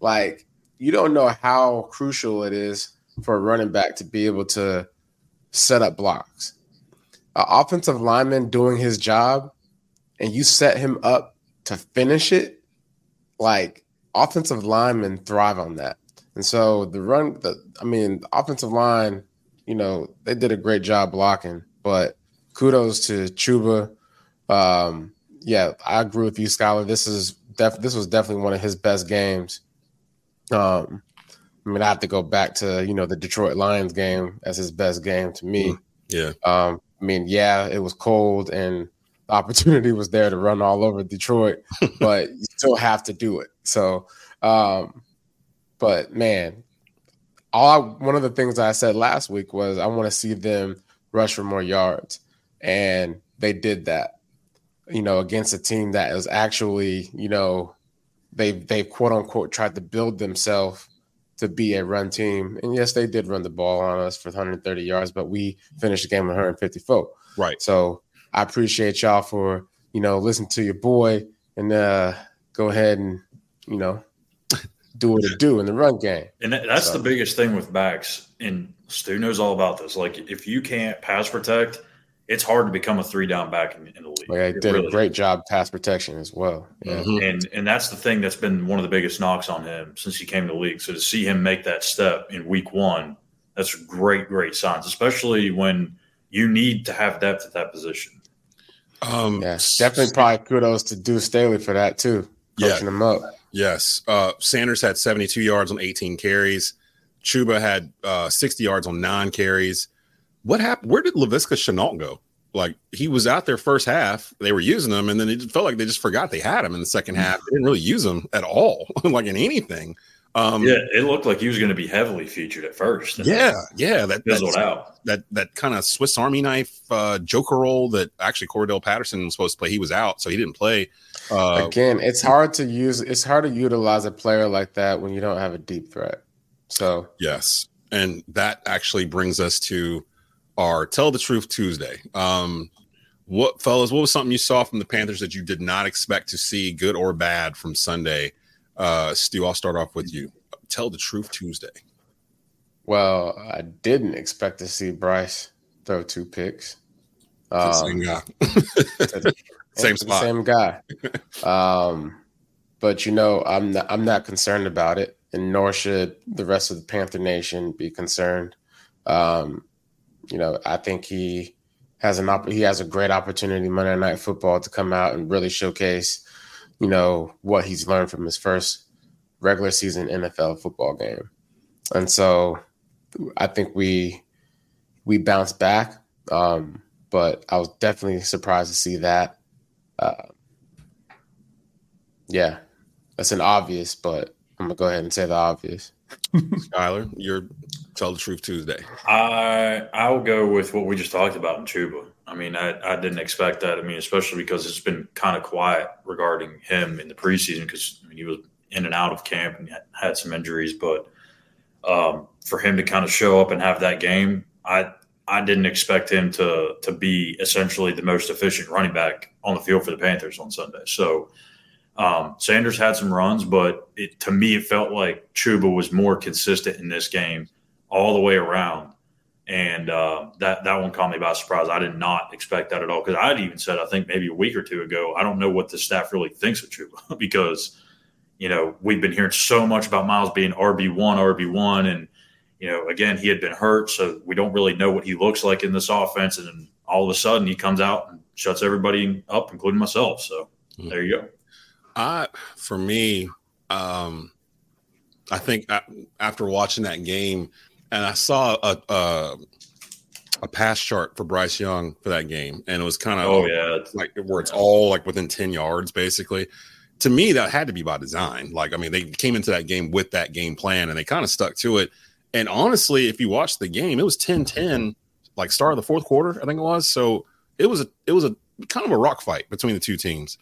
F: Like you don't know how crucial it is for a running back to be able to set up blocks. An offensive lineman doing his job, and you set him up to finish it. Like offensive linemen thrive on that. And so the run, the I mean, the offensive line, you know, they did a great job blocking. But kudos to Chuba. Um, yeah, I agree with you, Schuyler. This is def- this was definitely one of his best games. Um, I mean, I have to go back to you know the Detroit Lions game as his best game to me.
D: Yeah.
F: Um, I mean, yeah, it was cold and the opportunity was there to run all over Detroit, [LAUGHS] but you still have to do it. So, um, but man, all I, one of the things I said last week was I want to see them rush for more yards, and they did that. You know, against a team that is actually, you know, they they quote unquote tried to build themselves to be a run team, and yes, they did run the ball on us for 130 yards, but we finished the game with 154.
D: Right.
F: So I appreciate y'all for you know listen to your boy and uh go ahead and you know do what it do in the run game.
G: And that's
F: So-
G: the biggest thing with backs. And Stew knows all about this. Like, if you can't pass protect, it's hard to become a three down back in, in the league.
F: Like I did
G: really
F: a great job pass protection as well. Yeah.
D: Mhm.
G: And and that's the thing that's been one of the biggest knocks on him since he came to the league. So to see him make that step in week one, that's great, great signs, especially when you need to have depth at that position.
D: Um,
F: Yeah, definitely probably kudos to Deuce Staley for that too.
D: Yeah.
F: Him up.
D: Yes. Uh, Sanders had 72 yards on 18 carries. Chuba had uh, 60 yards on nine carries. What happened? Where did Laviska Shenault go? Like he was out there first half. They were using him, and then it felt like they just forgot they had him in the second half. They didn't really use him at all, [LAUGHS] like in anything. Um,
G: yeah, it looked like he was going to be heavily featured at first.
D: yeah, yeah. That
G: fizzled
D: that,
G: out.
D: that that kind of Swiss Army knife uh, Joker role that actually Cordarrelle Patterson was supposed to play. He was out, so he didn't play. Uh,
F: Again, it's hard to use. It's hard to utilize a player like that when you don't have a deep threat. So
D: Yes. And that actually brings us to our Tell the Truth Tuesday. Um, what, fellas, what was something you saw from the Panthers that you did not expect to see, good or bad, from Sunday? Uh, Stew, I'll start off with you. Tell the Truth Tuesday.
F: well, I didn't expect to see Bryce throw two picks. Um,
D: same guy. [LAUGHS]
F: the- [LAUGHS]
D: Same spot.
F: Same guy. [LAUGHS] um, but you know, I'm not, I'm not concerned about it, and nor should the rest of the Panther Nation be concerned. Um, you know, I think he has an opp- he has a great opportunity Monday Night Football to come out and really showcase, you know, what he's learned from his first regular season NFL football game, and so I think we we bounce back. Um, but I was definitely surprised to see that. Uh, yeah, that's an obvious, but I'm gonna go ahead and say the obvious. [LAUGHS]
D: Schuyler, you're Tell the Truth Tuesday.
G: I I will go with what we just talked about in Chuba. I mean, I, I didn't expect that. I mean, especially because it's been kind of quiet regarding him in the preseason because I mean, he was in and out of camp and had, some injuries. But um, for him to kind of show up and have that game, I I didn't expect him to to be essentially the most efficient running back on the field for the Panthers on Sunday. So um, Sanders had some runs, but it, to me, it felt like Chuba was more consistent in this game all the way around. And uh, that that one caught me by surprise. I did not expect that at all because I'd even said I think maybe a week or two ago I don't know what the staff really thinks of Chuba [LAUGHS] because you know we've been hearing so much about Miles being RB one RB one and you know again he had been hurt so we don't really know what he looks like in this offense and then all of a sudden he comes out and shuts everybody up including myself. So
D: Mhm.
G: there you go.
D: I, for me, um, I think a- after watching that game, and I saw a, a a pass chart for Bryce Young for that game, and it was kind of
G: Oh yeah,
D: like where it's all like within 10 yards basically. To me that had to be by design. Like i mean they came into that game with that game plan and they kind of stuck to it. And honestly if you watch the game it was 10-10 like start of the fourth quarter i think it was. So it was a it was a kind of a rock fight between the two teams.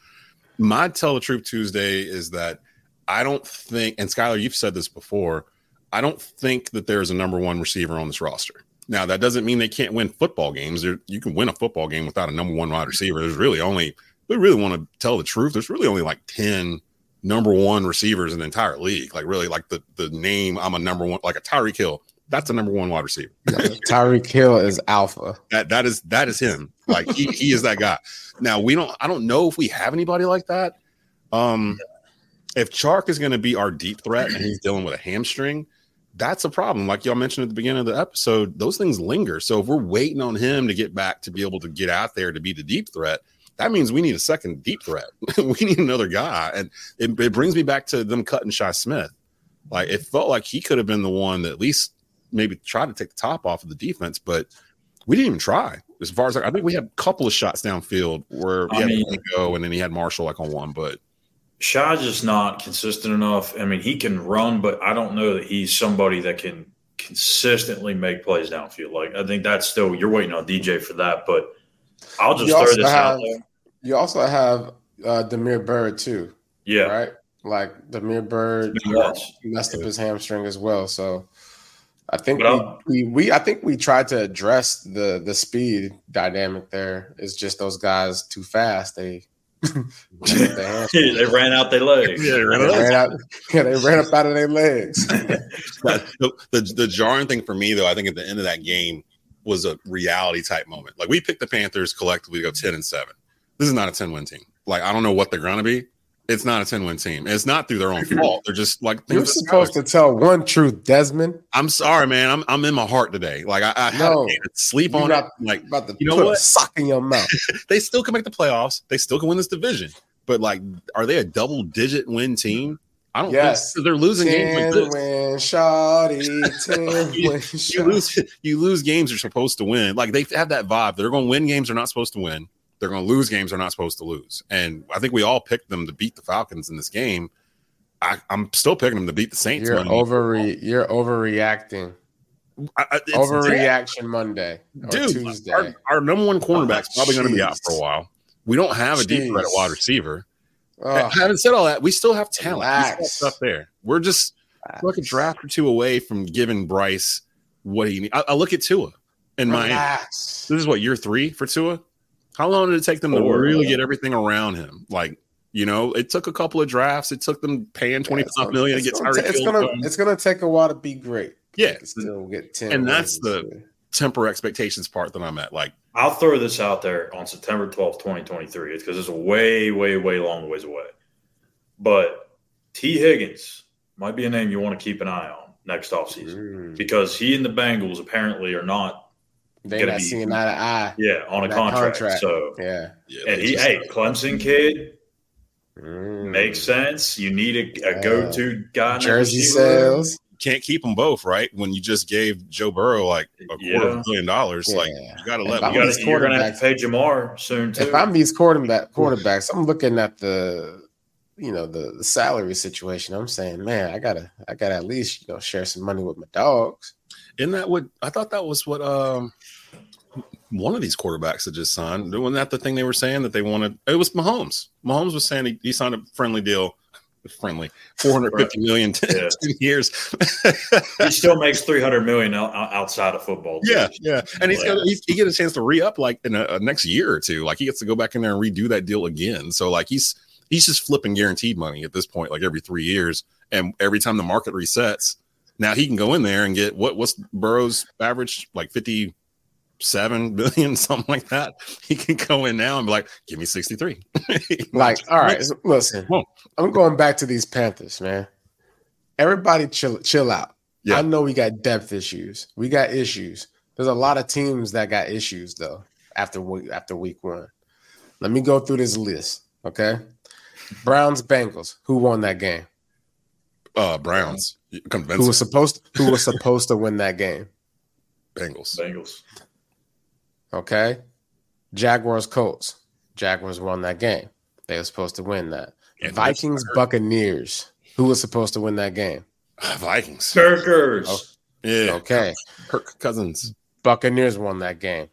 D: My tell the truth tuesday is that i don't think and Schuyler you've said this before i don't think that there's a number one receiver on this roster now that doesn't mean they can't win football games. There, you can win a football game without a number one wide receiver. There's really only, we really want to tell the truth. There's really only like ten number one receivers in the entire league. Like really, like the the name I'm a number one, like a Tyreek Hill. That's a number one wide receiver.
F: Tyreek Hill is alpha.
D: That that is that is him. Like he, he is that guy. Now we don't. I don't know if we have anybody like that. Um, if Chark is going to be our deep threat and he's dealing with a hamstring, that's a problem. Like y'all mentioned at the beginning of the episode, those things linger. So if we're waiting on him to get back to be able to get out there to be the deep threat, that means we need a second deep threat. [LAUGHS] we need another guy, and it, it brings me back to them cutting Shi Smith. Like it felt like he could have been the one that at least maybe tried to take the top off of the defense, but we didn't even try. As far as like, I think we had a couple of shots downfield where he
G: I
D: had
G: mean-
D: to go, and then he had Marshall like on one, but
G: Shi's just not consistent enough. I mean, he can run, but I don't know that he's somebody that can consistently make plays downfield. Like I think that's still you're waiting on DJ for that. But I'll just
F: You
G: throw
F: also
G: this out there.
F: You also have uh, Damiere Byrd too,
G: Yeah,
F: right? Like Damiere Byrd
G: It's been worse.
F: messed up his hamstring as well. So I think we, we we I think we tried to address the the speed dynamic there. It's just those guys too fast. They messed up their hamstring. [LAUGHS]
G: they ran out their legs.
F: Yeah, They ran out, yeah, they ran up out of their legs. [LAUGHS]
D: the, the the jarring thing for me though, I think at the end of that game was a reality type moment. Like we picked the Panthers collectively to go ten and seven. This is not a ten win team. Like I don't know what they're gonna be. It's not a ten win team. It's not through their own fault. They're just like
F: You're supposed to tell one truth, Desmond.
D: I'm sorry, man. I'm I'm in my heart today. Like I, I
F: No.
D: a day to sleep on it. Like
F: About
D: You know what?
F: sock in your mouth. [LAUGHS]
D: they still can make the playoffs. They still can win this division. But like, are they a double digit win team? I don't
F: Yes.
D: think they're losing games like
F: Ten
D: this.
F: win, shawty. Ten
D: You-
F: win,
D: you lose you lose games you're supposed to win. Like they have that vibe. They're going to win games they're not supposed to win. They're going to lose games they're not supposed to lose. And I think we all picked them to beat the Falcons in this game. I, I'm still picking them to beat the Saints.
F: You're over. You're overreacting.
D: I- I- it's-
F: Overreaction Monday or
D: dude.
F: Tuesday.
D: Our, our number one cornerback's oh, probably going to be out for a while. We don't have a deep threat at wide receiver.
F: Ugh.
D: Having said all that, we still have talent. We still have stuff there. We're just like a draft or two away from giving Bryce what he needs. I, I look at Tua in Miami.
F: Relax.
D: This is what year three for Tua. How long did it take them to
G: Four.
D: really get everything around him? Like, you know, it took a couple of drafts. It took them paying twenty
F: it's
D: five
F: gonna-
D: million to get Tyreek
F: it's gonna
D: done.
F: it's gonna take a while to be great.
D: Yeah,
F: still get ten.
D: And that's
F: wins.
D: the- temper expectations part that I'm at. Like,
G: I'll throw this out there on September 12th, 2023. It's because it's a way, way, way long ways away. But Tee Higgins might be a name you want to keep an eye on next offseason
F: Mm.
G: because he and the Bengals apparently are not,
F: They're
G: gonna
F: not
G: be-
F: seeing eye to eye.
G: yeah, on a contract.
F: contract.
G: So,
F: Yeah.
D: yeah,
G: and
D: they
G: he, hey, Clemson kid
F: Mm.
G: makes sense. You need a, a
F: Yeah.
G: go to guy.
F: Jersey
G: receiver
F: sales.
D: can't keep them both, right? When you just gave Joe Burrow like a quarter
G: Yeah.
D: of a billion dollars, like you got to let
G: You
D: him.
G: gotta,
F: these
G: you're going to have to pay Ja'Marr soon, too.
F: If I'm these quarterback quarterbacks, I'm looking at the you know the, the salary situation. I'm saying, man, I gotta I gotta at least you know share some money with my dogs.
D: Isn't that what I thought that was what um one of these quarterbacks that just signed? Wasn't that the thing they were saying that they wanted? It was Mahomes. Mahomes was saying he, he signed a friendly deal, friendly, four hundred fifty million ten
G: Yeah. [LAUGHS]
D: 10 years.
G: he still makes 300 million outside of football. too.
D: yeah, yeah, and he's got he, he get a chance to re up like in a, a next year or two. Like he gets to go back in there and redo that deal again. So like he's he's just flipping guaranteed money at this point, like every three years, and every time the market resets. Now he can go in there and get what what's Burrow's average like fifty seven [LAUGHS] billion, something like that. He can go in now and be like, "Give me sixty three. [LAUGHS]
F: Like, all right, so listen, I'm going back to these Panthers, man. Everybody chill chill out.
D: Yeah.
F: I know we got depth issues. We got issues. There's a lot of teams that got issues though after week after week one. Let me go through this list, okay? Browns Bengals. Who won that game?
D: uh, Browns
F: Who was supposed to, who was supposed to win that game?
D: Bengals.
G: Bengals.
F: Okay. Jaguars Colts. Jaguars won that game. They were supposed to win that.
D: And
F: Vikings Buccaneers. Who was supposed to win that game? [SIGHS]
D: Vikings.
G: Kirkers.
F: Oh.
D: Yeah,
F: Okay.
D: Kirk Cousins.
F: Buccaneers won that game.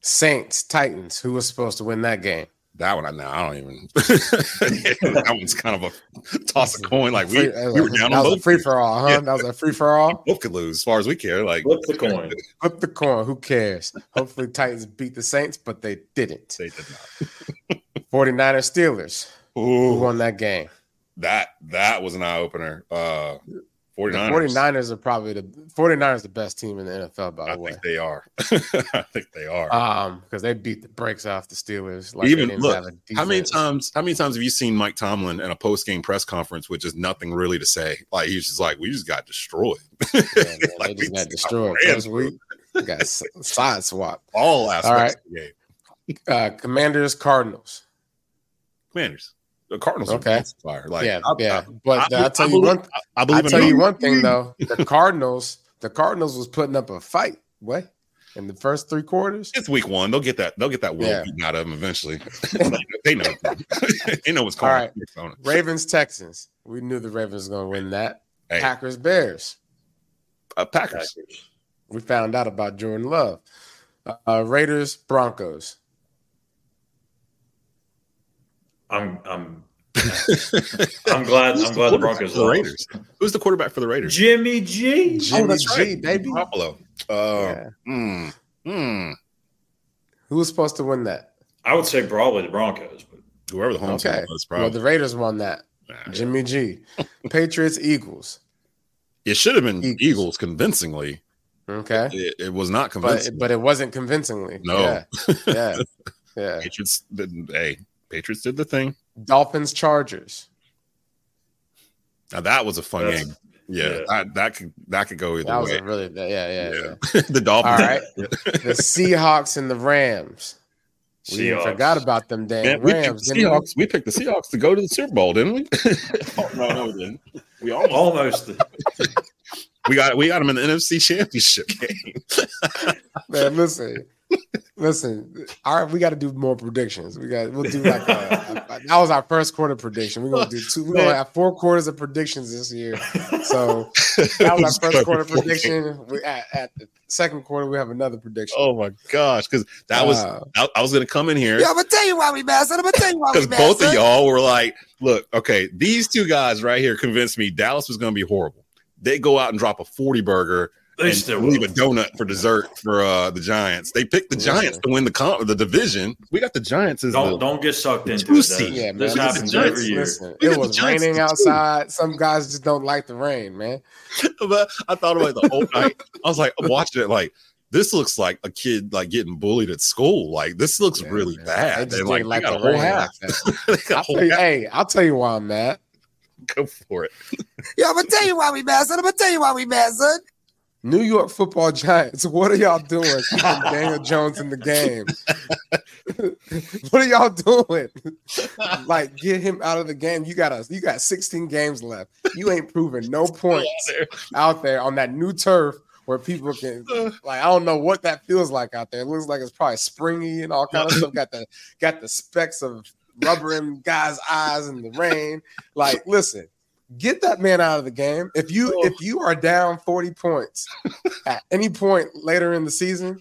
F: Saints Titans. Who was supposed to win that game?
D: That one I now I don't even. [LAUGHS] that one's kind of a toss a coin. Like we,
F: Free- that
D: we were
F: was-
D: down
F: that
D: on
F: was a
D: both.
F: free for all, huh?
D: Yeah.
F: That was a free for all.
D: Both could lose as far as we care. Like
G: Flip the coin. [LAUGHS]
F: Flip the coin. Who cares? Hopefully Titans beat the Saints, but they didn't.
D: they did not. [LAUGHS]
F: 49ers Steelers. Who won that game?
D: that that was an eye opener. Uh,
F: The
D: 49ers.
F: 49ers are probably the 49ers the best team in the NFL, by
D: I
F: the way.
D: I think they are. [LAUGHS] I think they are.
F: Um, because they beat the brakes off the Steelers. Like
D: Even look, how many times? How many times have you seen Mike Tomlin in a post game press conference with just nothing really to say? Like he's just like, we just got destroyed. [LAUGHS]
F: Yeah, man,
D: Like,
F: they just got destroyed. First week, got side swap.
D: All aspects
F: right.
D: of the game.
F: Uh, Commanders, Cardinals.
D: Commanders. The Cardinals
F: Okay.
D: are fire. Like
F: yeah,
D: I,
F: yeah.
D: I,
F: But
D: I-
F: I, will tell
D: I
F: you one.
D: I
F: I'll
D: believe in
F: tell you one thing though. [LAUGHS] The Cardinals, the Cardinals was putting up a fight. What in the first three quarters?
D: It's week one. They'll get that. They'll get that will
F: Yeah.
D: beaten out of them eventually. [LAUGHS] [LAUGHS] they know. they know what's
F: All
D: going
F: right.
D: on.
F: Ravens, Texans. We knew the Ravens going to win that.
D: Hey,
F: Packers, Bears.
D: uh, Packers.
F: We found out about Jordan Love. Uh, Raiders, Broncos.
G: I'm I'm [LAUGHS] I'm glad
D: Who's
G: I'm glad the
D: quarterback
G: Broncos
D: for the
G: lost.
D: Raiders. Who's the quarterback for the Raiders?
G: Jimmy G.
F: Jimmy G, baby.
D: Buffalo. Uh,
F: Yeah.
D: hmm, hmm.
F: Who was supposed to win that?
G: I would say probably the Broncos, but
D: Whoever the home
F: Okay.
D: team was,
F: Well, the Raiders won that.
D: Nah,
F: Jimmy G. [LAUGHS] Patriots, Eagles.
D: it should have been
F: Eagles.
D: Eagles, convincingly.
F: Okay.
D: It, it was not convincing.
F: but it wasn't convincingly.
D: No.
F: Yeah. Yeah. [LAUGHS] yeah.
D: Patriots. Did, hey, Patriots did the thing.
F: Dolphins, Chargers.
D: Now that was a fun
G: That's-
D: game. Yeah,
G: yeah.
D: That, that could that could go either
F: That was
D: way.
F: a really yeah, yeah, yeah.
D: yeah. [LAUGHS] the Dolphins.
F: All right. The Seahawks and the Rams. We
G: Seahawks.
F: forgot about them damn
D: Man, we, picked
F: Rams.
D: the
F: we?
D: Seahawks, we picked the Seahawks to go to the Super Bowl, didn't we? [LAUGHS] oh, no, no, we didn't. We almost
G: almost [LAUGHS]
D: we got we got them in the NFC Championship game.
F: Man, listen. Listen, all right, we got to do more predictions. We got we'll do like a, a- that was our first quarter prediction. We're gonna do two. We're gonna have four quarters of predictions this year. So [LAUGHS] that was our first quarter prediction. We, at, at the second quarter, we have another prediction.
D: Oh my gosh, because that was
F: Uh,
D: I, I was gonna come in here
E: Yeah, I'm gonna tell you why we son. I'm gonna tell you why we
D: because both of y'all were like, "Look, okay, these two guys right here convinced me Dallas was gonna be horrible." They go out and drop a forty burger
G: They
D: and
G: still
D: leave
G: will.
D: a donut for dessert for uh the Giants. They picked the
F: Listen.
D: Giants to win the con- the division. We got the Giants as
G: Don't
D: the
G: don't get sucked
D: the
G: into
D: two
G: it.
F: Yeah, man.
G: This
D: We got the
G: happens
D: Giants.
G: every year.
F: Listen, it was
D: Giants
F: raining
D: too.
F: outside. Some guys just don't like the rain, man. [LAUGHS]
D: but I thought about it the whole night. I was like, watching it like this looks like a kid like getting bullied at school. Like this looks
F: Yeah,
D: really
F: man.
D: bad.
F: They just
D: And, like,
F: like
D: got
F: the
D: a whole
F: rain
D: half.
F: like that. [LAUGHS]
D: They got a
F: I'll
D: whole
F: you,
D: half.
F: hey, I'll tell you why I'm mad. [LAUGHS]
D: Go for it.
E: Yeah, I'm gonna tell you why we mad, son. I'm gonna tell you why we mad, son.
F: New York Football Giants. [LAUGHS] What are y'all doing? Daniel Jones in the game. [LAUGHS] what are y'all doing? like, get him out of the game. You got us. You got 16 games left. You ain't proven no [LAUGHS] points out there on that new turf where people can [SIGHS] like. I don't know what that feels like out there. It looks like it's probably springy and all kind of stuff. Got the got the specks of rubber in guys' eyes in the rain. Like, listen. Get that man out of the game. If you
D: Oh.
F: if you are down 40 points [LAUGHS] at any point later in the season,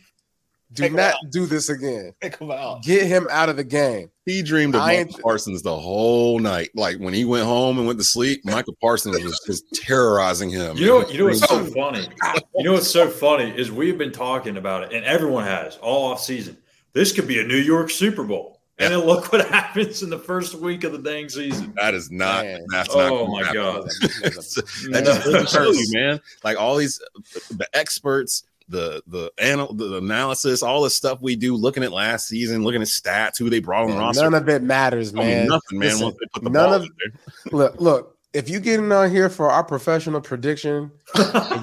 F: do
D: Take
F: not do this again.
D: Him out.
F: Get him out of the game.
D: He dreamed of
F: I
D: Michael
F: ain't-
D: Parsons the whole night. Like when he went home and went to sleep, Michael Parsons was just terrorizing him.
G: You know, you know what's so funny? You know what's so funny is we've been talking about it, and everyone has all off season. This could be a New York Super Bowl, and then look what [LAUGHS] happens in the first week of the dang season.
D: That is not.
F: Man.
D: That's not.
G: Oh my
D: happen.
G: god! [LAUGHS]
D: that [LAUGHS] just goes to you, man. Like all these, the experts, the the anal, the analysis, all the stuff we do, looking at last season, looking at stats, who they brought on the
F: Man,
D: roster.
F: none of it matters,
D: don't mean
F: man.
D: nothing, man.
F: Listen,
D: once they put the
F: none
D: ball
F: of-
D: in there.
F: Look, look. If you getting on here for our professional prediction,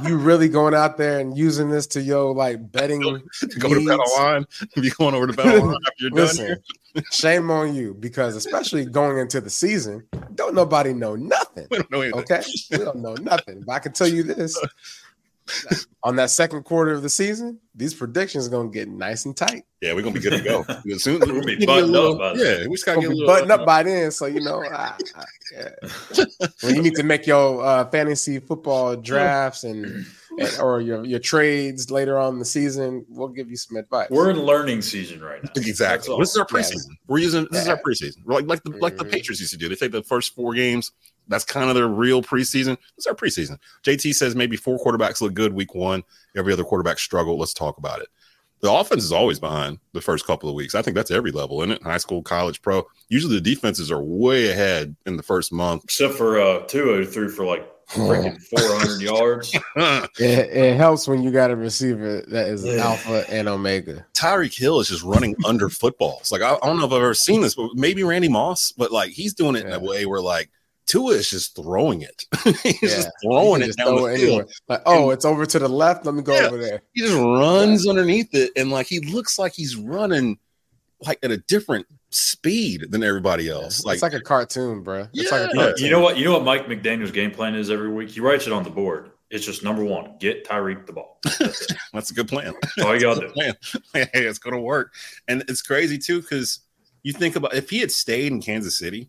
F: you really going out there and using this to your like betting,
D: go to
F: needs,
D: battle line. [LAUGHS] If you going over to battle [LAUGHS] line after you're done
F: listen,
D: here,
F: shame on you because especially going into the season, don't nobody know nothing. [LAUGHS]
D: we don't know anything.
F: Okay, we don't know nothing. But I can tell you this: on that second quarter of the season, these predictions are gonna get nice and tight.
D: Yeah, we're gonna be good to go. [LAUGHS] As soon
G: We'll be buttoned
D: little-
G: up
D: Yeah, we just gotta get a
F: be
D: little
F: buttoned up by then, so you know. I, I, yeah. when you need to make your uh, fantasy football drafts and, and or your your trades later on in the season, we'll give you some advice.
G: We're in learning season right now.
D: Exactly. This is our preseason. We're using this is our preseason. We're like like the like the
F: Mhm.
D: Patriots used to do. They take the first four games. That's kind of their real preseason. This is our preseason. JT says maybe four quarterbacks look good week one. Every other quarterback struggle. Let's talk about it. The offense is always behind the first couple of weeks. I think that's every level, isn't it? High school, college, pro. Usually the defenses are way ahead in the first month.
G: Except for uh, Tua who threw for like freaking [LAUGHS] 400 yards. [LAUGHS]
F: It, it helps when you got a receiver that is
G: Yeah.
F: alpha and omega.
D: Tyreek Hill is just running under [LAUGHS] footballs. Like I, I don't know if I've ever seen this, but maybe Randy Moss, but like he's doing it in a way where like Tua is just throwing it. [LAUGHS] he's
F: Yeah.
D: just
F: You
D: throwing
F: can
D: it
F: just
D: down
F: throw
D: the field.
F: anywhere. Like, oh, it's over to the left. Let me go
D: Yeah.
F: over there.
D: He just runs underneath it, and like he looks like he's running like at a different speed than everybody else.
F: it's
D: Like,
F: like a cartoon, bro. It's like a
D: Yeah.
F: cartoon.
G: You know what? You know what Mike McDaniel's game plan is every week. He writes it on the board. It's just number one: get Tyreek the ball. [LAUGHS] That's
D: that's a good plan.
G: All you gotta [LAUGHS] do.
D: plan. hey, it's gonna work. And it's crazy too, because you think about if he had stayed in Kansas City,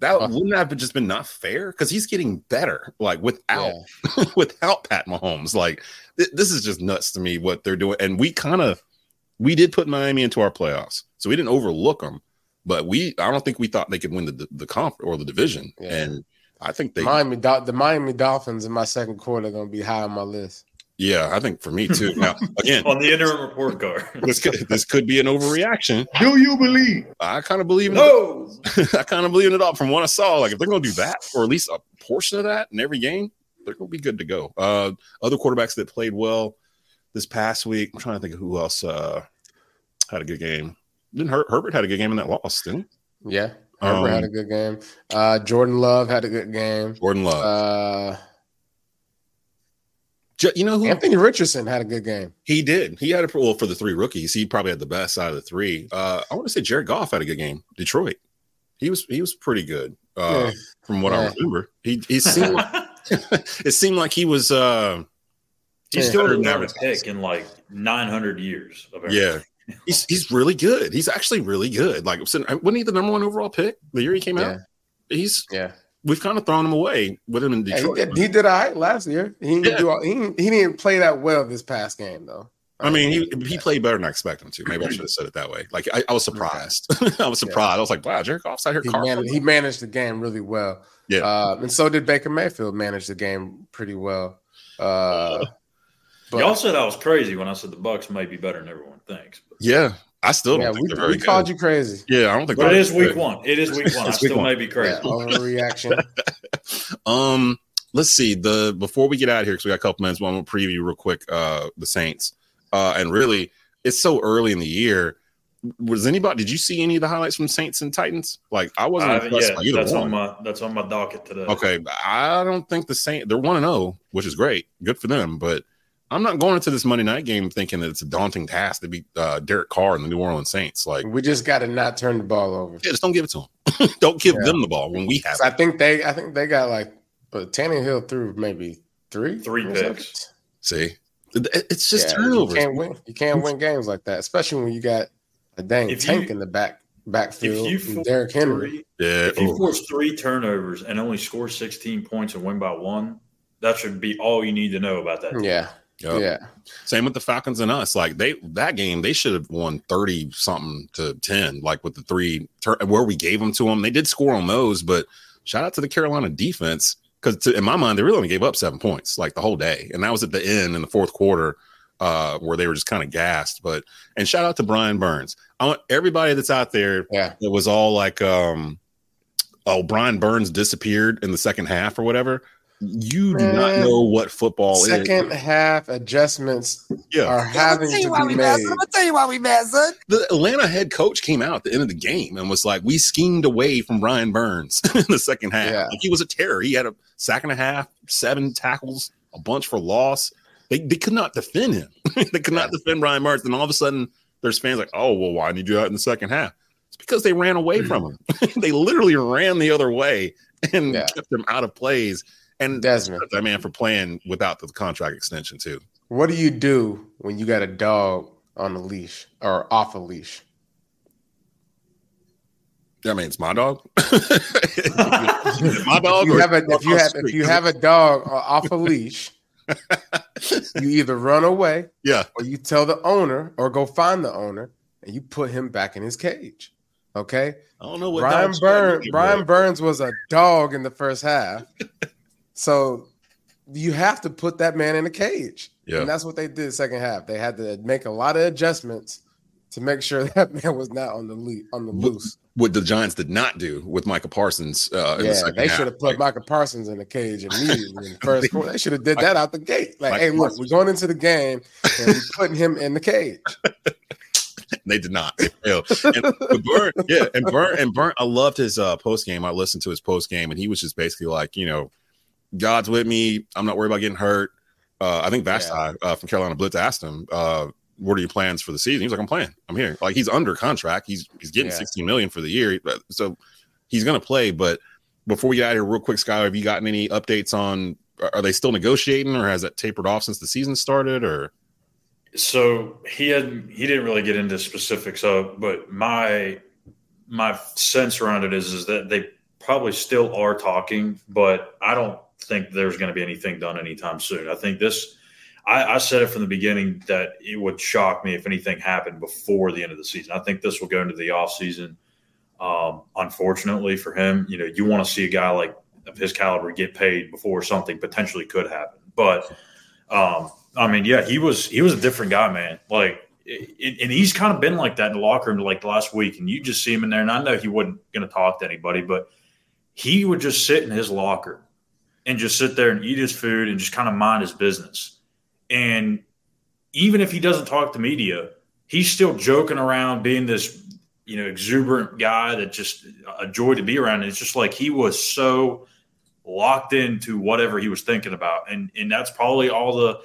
D: that
F: Uh.
D: wouldn't that have just been not fair? Because he's getting better, like without
F: Yeah. [LAUGHS]
D: without Pat Mahomes. Like th- this is just nuts to me what they're doing. And we kind of we did put Miami into our playoffs, so we didn't overlook them. But we, I don't think we thought they could win the the conf or the division.
F: Yeah.
D: And I think they,
F: Miami, the Miami Dolphins in my second quarter are going to be high on my list.
D: Yeah, I think for me too. [LAUGHS] Now again,
G: On the interim report card. [LAUGHS]
D: this could this could be an overreaction.
G: Do you believe?
D: I kind of believe in
G: No. [LAUGHS]
D: I kind of believe it up from what I saw. Like if they're going to do that, or at least a portion of that in every game, they're going to be good to go. Uh, other quarterbacks that played well this past week. I'm trying to think of who else uh, had a good game. Didn't Her- Herbert had a good game in that loss? Didn't he?
F: Yeah. Herbert
D: Um,
F: had a good game. Uh, Jordan Love had a good game.
D: Jordan Love. Ju- you know who
F: Anthony Richardson had a good game.
D: he did? He had a well for the three rookies. He probably had the best out of the three. Uh, I want to say Jared Goff had a good game. Detroit. He was he was pretty good uh,
F: Yeah.
D: from what I remember. He he seemed like, [LAUGHS] [LAUGHS] it seemed like he was uh,
G: He's
F: Yeah.
G: still the
D: Better than
G: number
D: average.
G: pick in like 900 years. Of
D: Yeah, He's he's really good. He's actually really good. Like wasn't he the number one overall pick the year he came out? He's
F: Yeah.
D: We've kind of thrown him away with him in
F: Yeah, he
D: Detroit.
F: did, he did all right last year. He didn't
D: Yeah.
F: do all, he, didn't- he didn't play that well this past game though.
D: I mean, he he played better than I expected him to. Maybe I should have said it that way. Like I, I was surprised. [LAUGHS] I was surprised. I was like, wow, Jared Goff's out here.
F: he managed, he managed the game really well.
D: Yeah.
F: Uh, and so did Baker Mayfield manage the game pretty well. Uh, but
G: Y'all said I was crazy when I said the Bucks might be better than everyone thinks. But,
D: Yeah, I still don't
F: yeah,
D: think
F: we,
D: they're very
F: we called
D: good.
F: you crazy.
D: Yeah, I don't think.
G: but it
D: they're
G: week
D: good.
G: one. It is [LAUGHS] week one. I
D: week
G: still
D: one.
G: may be crazy.
F: Yeah, overreaction. [LAUGHS] [LAUGHS]
D: Um, let's see. The before we get out of here, because we got a couple minutes, one will preview real quick. Uh, the Saints. Uh, and really, it's so early in the year. Was anybody? Did you see any of the highlights from Saints and Titans? Like, I wasn't
G: I haven't
D: impressed
G: yet.
D: by either
G: That's
D: one.
G: on my that's on my docket today.
D: Okay, I don't think the Saints they're one and zero, which is great, good for them. But I'm not going into this Monday night game thinking that it's a daunting task to beat uh, Derek Carr and the New Orleans Saints. Like,
F: we just got to not turn the ball over.
D: yeah, just don't give it to them. [LAUGHS] don't give
F: Yeah.
D: them the ball when we have it.
F: I think they, I think they got like, but Tannehill threw maybe three,
G: Three picks.
D: See, it's just
F: Yeah,
D: turnovers.
F: You can't win. You can't win games like that, especially when you got a dang
G: If
F: tank
G: you-
F: in the back backfield.
G: If you
F: and
G: force
F: Derrick Henry.
G: three,
D: Yeah,
G: if you
D: ooh.
G: force three turnovers and only score 16 points and win by one, that should be all you need to know about that.
F: Yeah,
D: Yup.
F: yeah.
D: Same with the Falcons and us. Like they that game, they should have won thirty something to ten. Like with the three tur- where we gave them to them, they did score on those. But shout out to the Carolina defense because in my mind, they really only gave up seven points like the whole day, and that was at the end in the fourth quarter uh, where they were just kind of gassed. But and shout out to Brian Burns. I want everybody that's out there
F: Yeah.
D: it was all like um oh Brian Burns disappeared in the second half or whatever. You do not know what football
F: Second
D: is.
F: half adjustments
D: Yeah.
F: are
E: I'm
F: having
E: gonna tell you why
F: be
E: we mad,
F: made.
E: I'm gonna tell you why we mad, son.
D: the Atlanta head coach came out at the end of the game and was like, "We schemed away from Brian Burns [LAUGHS] in the second half.
F: Yeah.
D: Like, he was a terror. He had a sack and a half, seven tackles, a bunch for loss. They, they could not defend him. [LAUGHS] they could not defend Brian Burns. And all of a sudden, there's fans like, "Oh, well, why did you do that in the second half?" It's because they ran away from mm-hmm. him. [LAUGHS] they literally ran the other way and
F: Yeah.
D: kept him out of plays. And
F: Desmond,
D: that man for playing without the contract extension too.
F: what do you do when you got a dog on a leash or off a leash?
D: I mean, it's my dog. [LAUGHS] my dog.
F: If you have a,
D: dog
F: if you have if you have a dog off a leash, [LAUGHS] you either run away
D: yeah,
F: or you tell the owner or go find the owner and you put him back in his cage. Okay.
D: I don't know what
F: Brian Burns Brian Burns was a dog in the first half. [LAUGHS] so you have to put that man in a cage.
D: Yeah.
F: And that's what they did second half. They had to make a lot of adjustments to make sure [LAUGHS] that man was not on the le- on the loose.
D: what the Giants did not do with Michael Parsons. Uh, in the
F: Yeah, they should have put
D: Like,
F: Michael Parsons in the cage immediately in the first [LAUGHS] quarter. They should have did that out the gate. Like, hey, look,
D: Parsons.
F: we're going into the game and we're putting him in the cage. [LAUGHS]
D: they did not. They failed. And with Burn, yeah, and Burn and Burn. I loved his uh, post game. I listened to his post game, and he was just basically like, you know, God's with me. I'm not worried about getting hurt. Uh, I think Vashti uh, from Carolina Blitz asked him, uh, "What are your plans for the season?" He's like, "I'm playing. I'm here." Like he's under contract. He's he's getting
F: Yeah.
D: 16 million for the year, so he's gonna play. But before we get out of here, real quick, Sky, have you gotten any updates on? Are they still negotiating, or has that tapered off since the season started? Or
G: So he had he didn't really get into specifics of, but my my sense around it is is that they probably still are talking, but I don't think there's going to be anything done anytime soon. I think this. I, I said it from the beginning that it would shock me if anything happened before the end of the season. I think this will go into the offseason. Um, unfortunately for him, you know, you want to see a guy like of his caliber get paid before something potentially could happen. But um, I mean, yeah, he was he was a different guy, man. Like, and he's kind of been like that in the locker room like the last week. And you just see him in there, and I know he wasn't going to talk to anybody, but he would just sit in his locker and just sit there and eat his food and just kind of mind his business. And even if he doesn't talk to media, he's still joking around, being this you know exuberant guy that just a joy to be around. And it's just like he was so locked into whatever he was thinking about, and and that's probably all the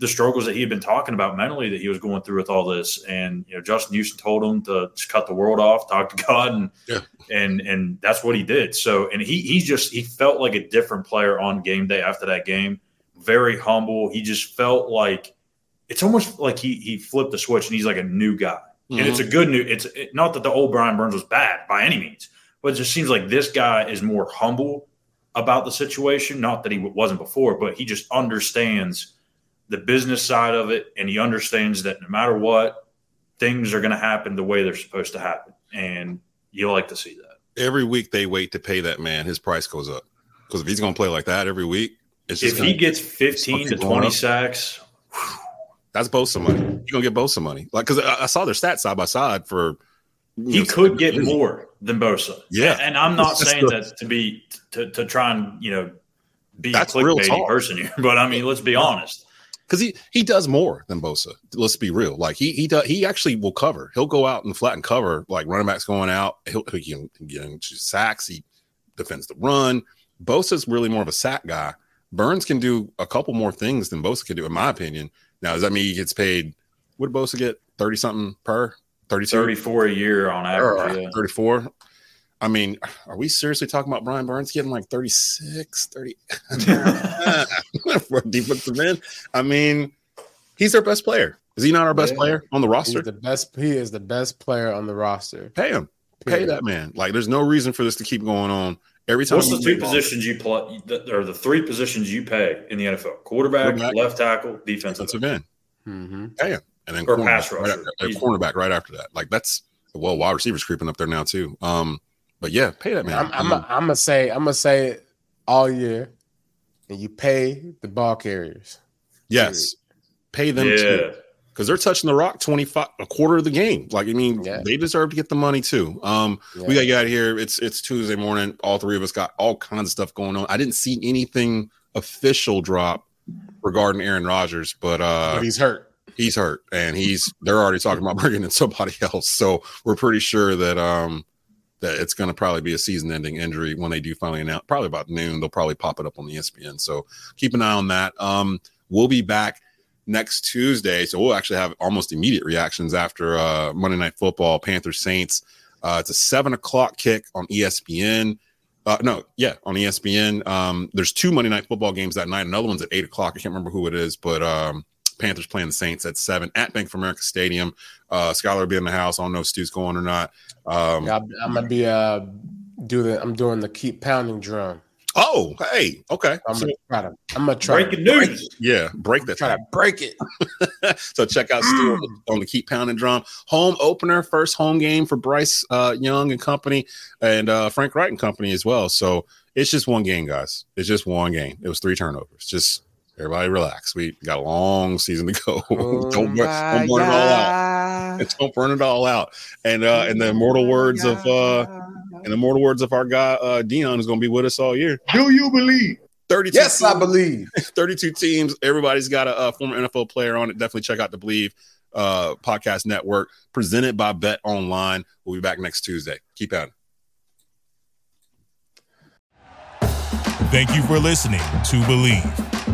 G: the struggles that he had been talking about mentally that he was going through with all this. And you know, Justin Houston told him to just cut the world off, talk to [LAUGHS] God, and
D: Yeah.
G: and and that's what he did. So, and he he just he felt like a different player on game day after that game. Very humble. He just felt like it's almost like he he flipped the switch and he's like a new guy. and it's a mm-hmm. good new. It's it, not that the old Brian Burns was bad by any means, but it just seems like this guy is more humble about the situation. Not that he wasn't before, but he just understands the business side of it, and he understands that no matter what, things are going to happen the way they're supposed to happen, and you like to see that.
D: Every week they wait to pay that man, his price goes up because if he's going to play like that every week, it's just
G: If
D: gonna,
G: he gets 15 to 20
D: up.
G: sacks,
D: that's Bosa money. You're gonna get Bosa money, like because I, I saw their stats side by side for.
G: he
D: know,
G: could get more than Bosa.
D: Yeah.
G: and I'm not [LAUGHS]
D: That's
G: saying
D: the-
G: that to be to, to try and you know be a
D: That's real
G: clickbaity person here, [LAUGHS] but I mean, let's be honest.
D: Because he he does more than Bosa. Let's be real. Like he he does he actually will cover. He'll go out and flatten cover. Like running backs going out, he'll he can get into sacks. He defends the run. Bosa's really more of a sack guy. Burns can do a couple more things than Bosa can do, in my opinion. Now, does that mean he gets paid? What did Bosa get? Thirty something per? 32?
G: 34 a year on uh, average.
D: Or
G: yeah.
D: 34. I mean, are we seriously talking about Brian Burns getting like 36, 30 for a defensive end? I mean, he's their best player. Is he not our best
F: Yeah.
D: player on the
F: He's
D: roster?
F: the best. He is the best player on the roster.
D: Pay him. Pay that man. Like, there's no reason for this to keep going on. Every time
G: What's the two
D: play ball,
G: positions you play, or the three positions you pay in the NFL? Quarterback,
D: Quarterback.
G: left tackle, defensive.
D: defensive end,
F: Mm-hmm.
D: pay him, and then
G: Or
D: cornerback
G: pass
D: right after, cornerback right after that. Like that's well, wide receivers creeping up there now too. Um, but yeah, pay that man.
F: I'm, I'm,
D: Um,
F: I'm gonna say, I'm gonna say it all year, and you pay the ball carriers.
D: yes, pay them
G: Yeah,
D: too. because they're touching the rock 25 a quarter of the game. Like i mean
F: Yeah.
D: they deserve to get the money too. Um we gotta get out of here. It's it's tuesday morning. All three of us got all kinds of stuff going on. I didn't see anything official drop regarding aaron Rodgers, but uh
F: but he's hurt.
D: he's hurt and he's they're already talking about [LAUGHS] bringing in somebody else. So we're pretty sure that um that it's going to probably be a season ending injury when they do finally announce probably about noon they'll probably pop it up on the espn so keep an eye on that um we'll be back next tuesday so we'll actually have almost immediate reactions after uh monday night football panthers saints uh it's a seven o'clock kick on espn uh, no, yeah, on ESPN. Um, there's two Monday night football games that night. Another one's at eight o'clock. I can't remember who it is, but um, Panthers playing the Saints at seven at Bank of America Stadium. Uh, Schuyler will be in the house. I don't know if Stew's going or not. Um,
F: I'm, I'm gonna be uh do the. I'm doing the keep pounding drum.
D: Oh, hey, okay.
F: I'm
D: So,
F: gonna try to. I'm gonna try
G: breaking
F: to break
G: news.
F: it.
D: yeah, break that.
F: Try to break it. [LAUGHS]
D: so check out Stu on the- on the Keep Pounding Drum home opener, first home game for Bryce uh, Young and company, and uh, Frank Reich and company as well. So it's just one game, guys. It's just one game. It was three turnovers. Just everybody relax. We got a long season to go. [LAUGHS] don't, burn, don't burn it all out. [LAUGHS] Don't burn it all out. And uh, in the immortal words of uh, in the immortal words of our guy uh, Deion is going to be with us all year.
E: Do you believe?
D: 32
F: Yes, I believe. [LAUGHS]
D: 32 teams. Everybody's got a, a former NFL player on it. Definitely check out the Bleav uh, podcast network presented by Bet Online. We'll be back next Tuesday. Keep out.
A: Thank you for listening to Bleav.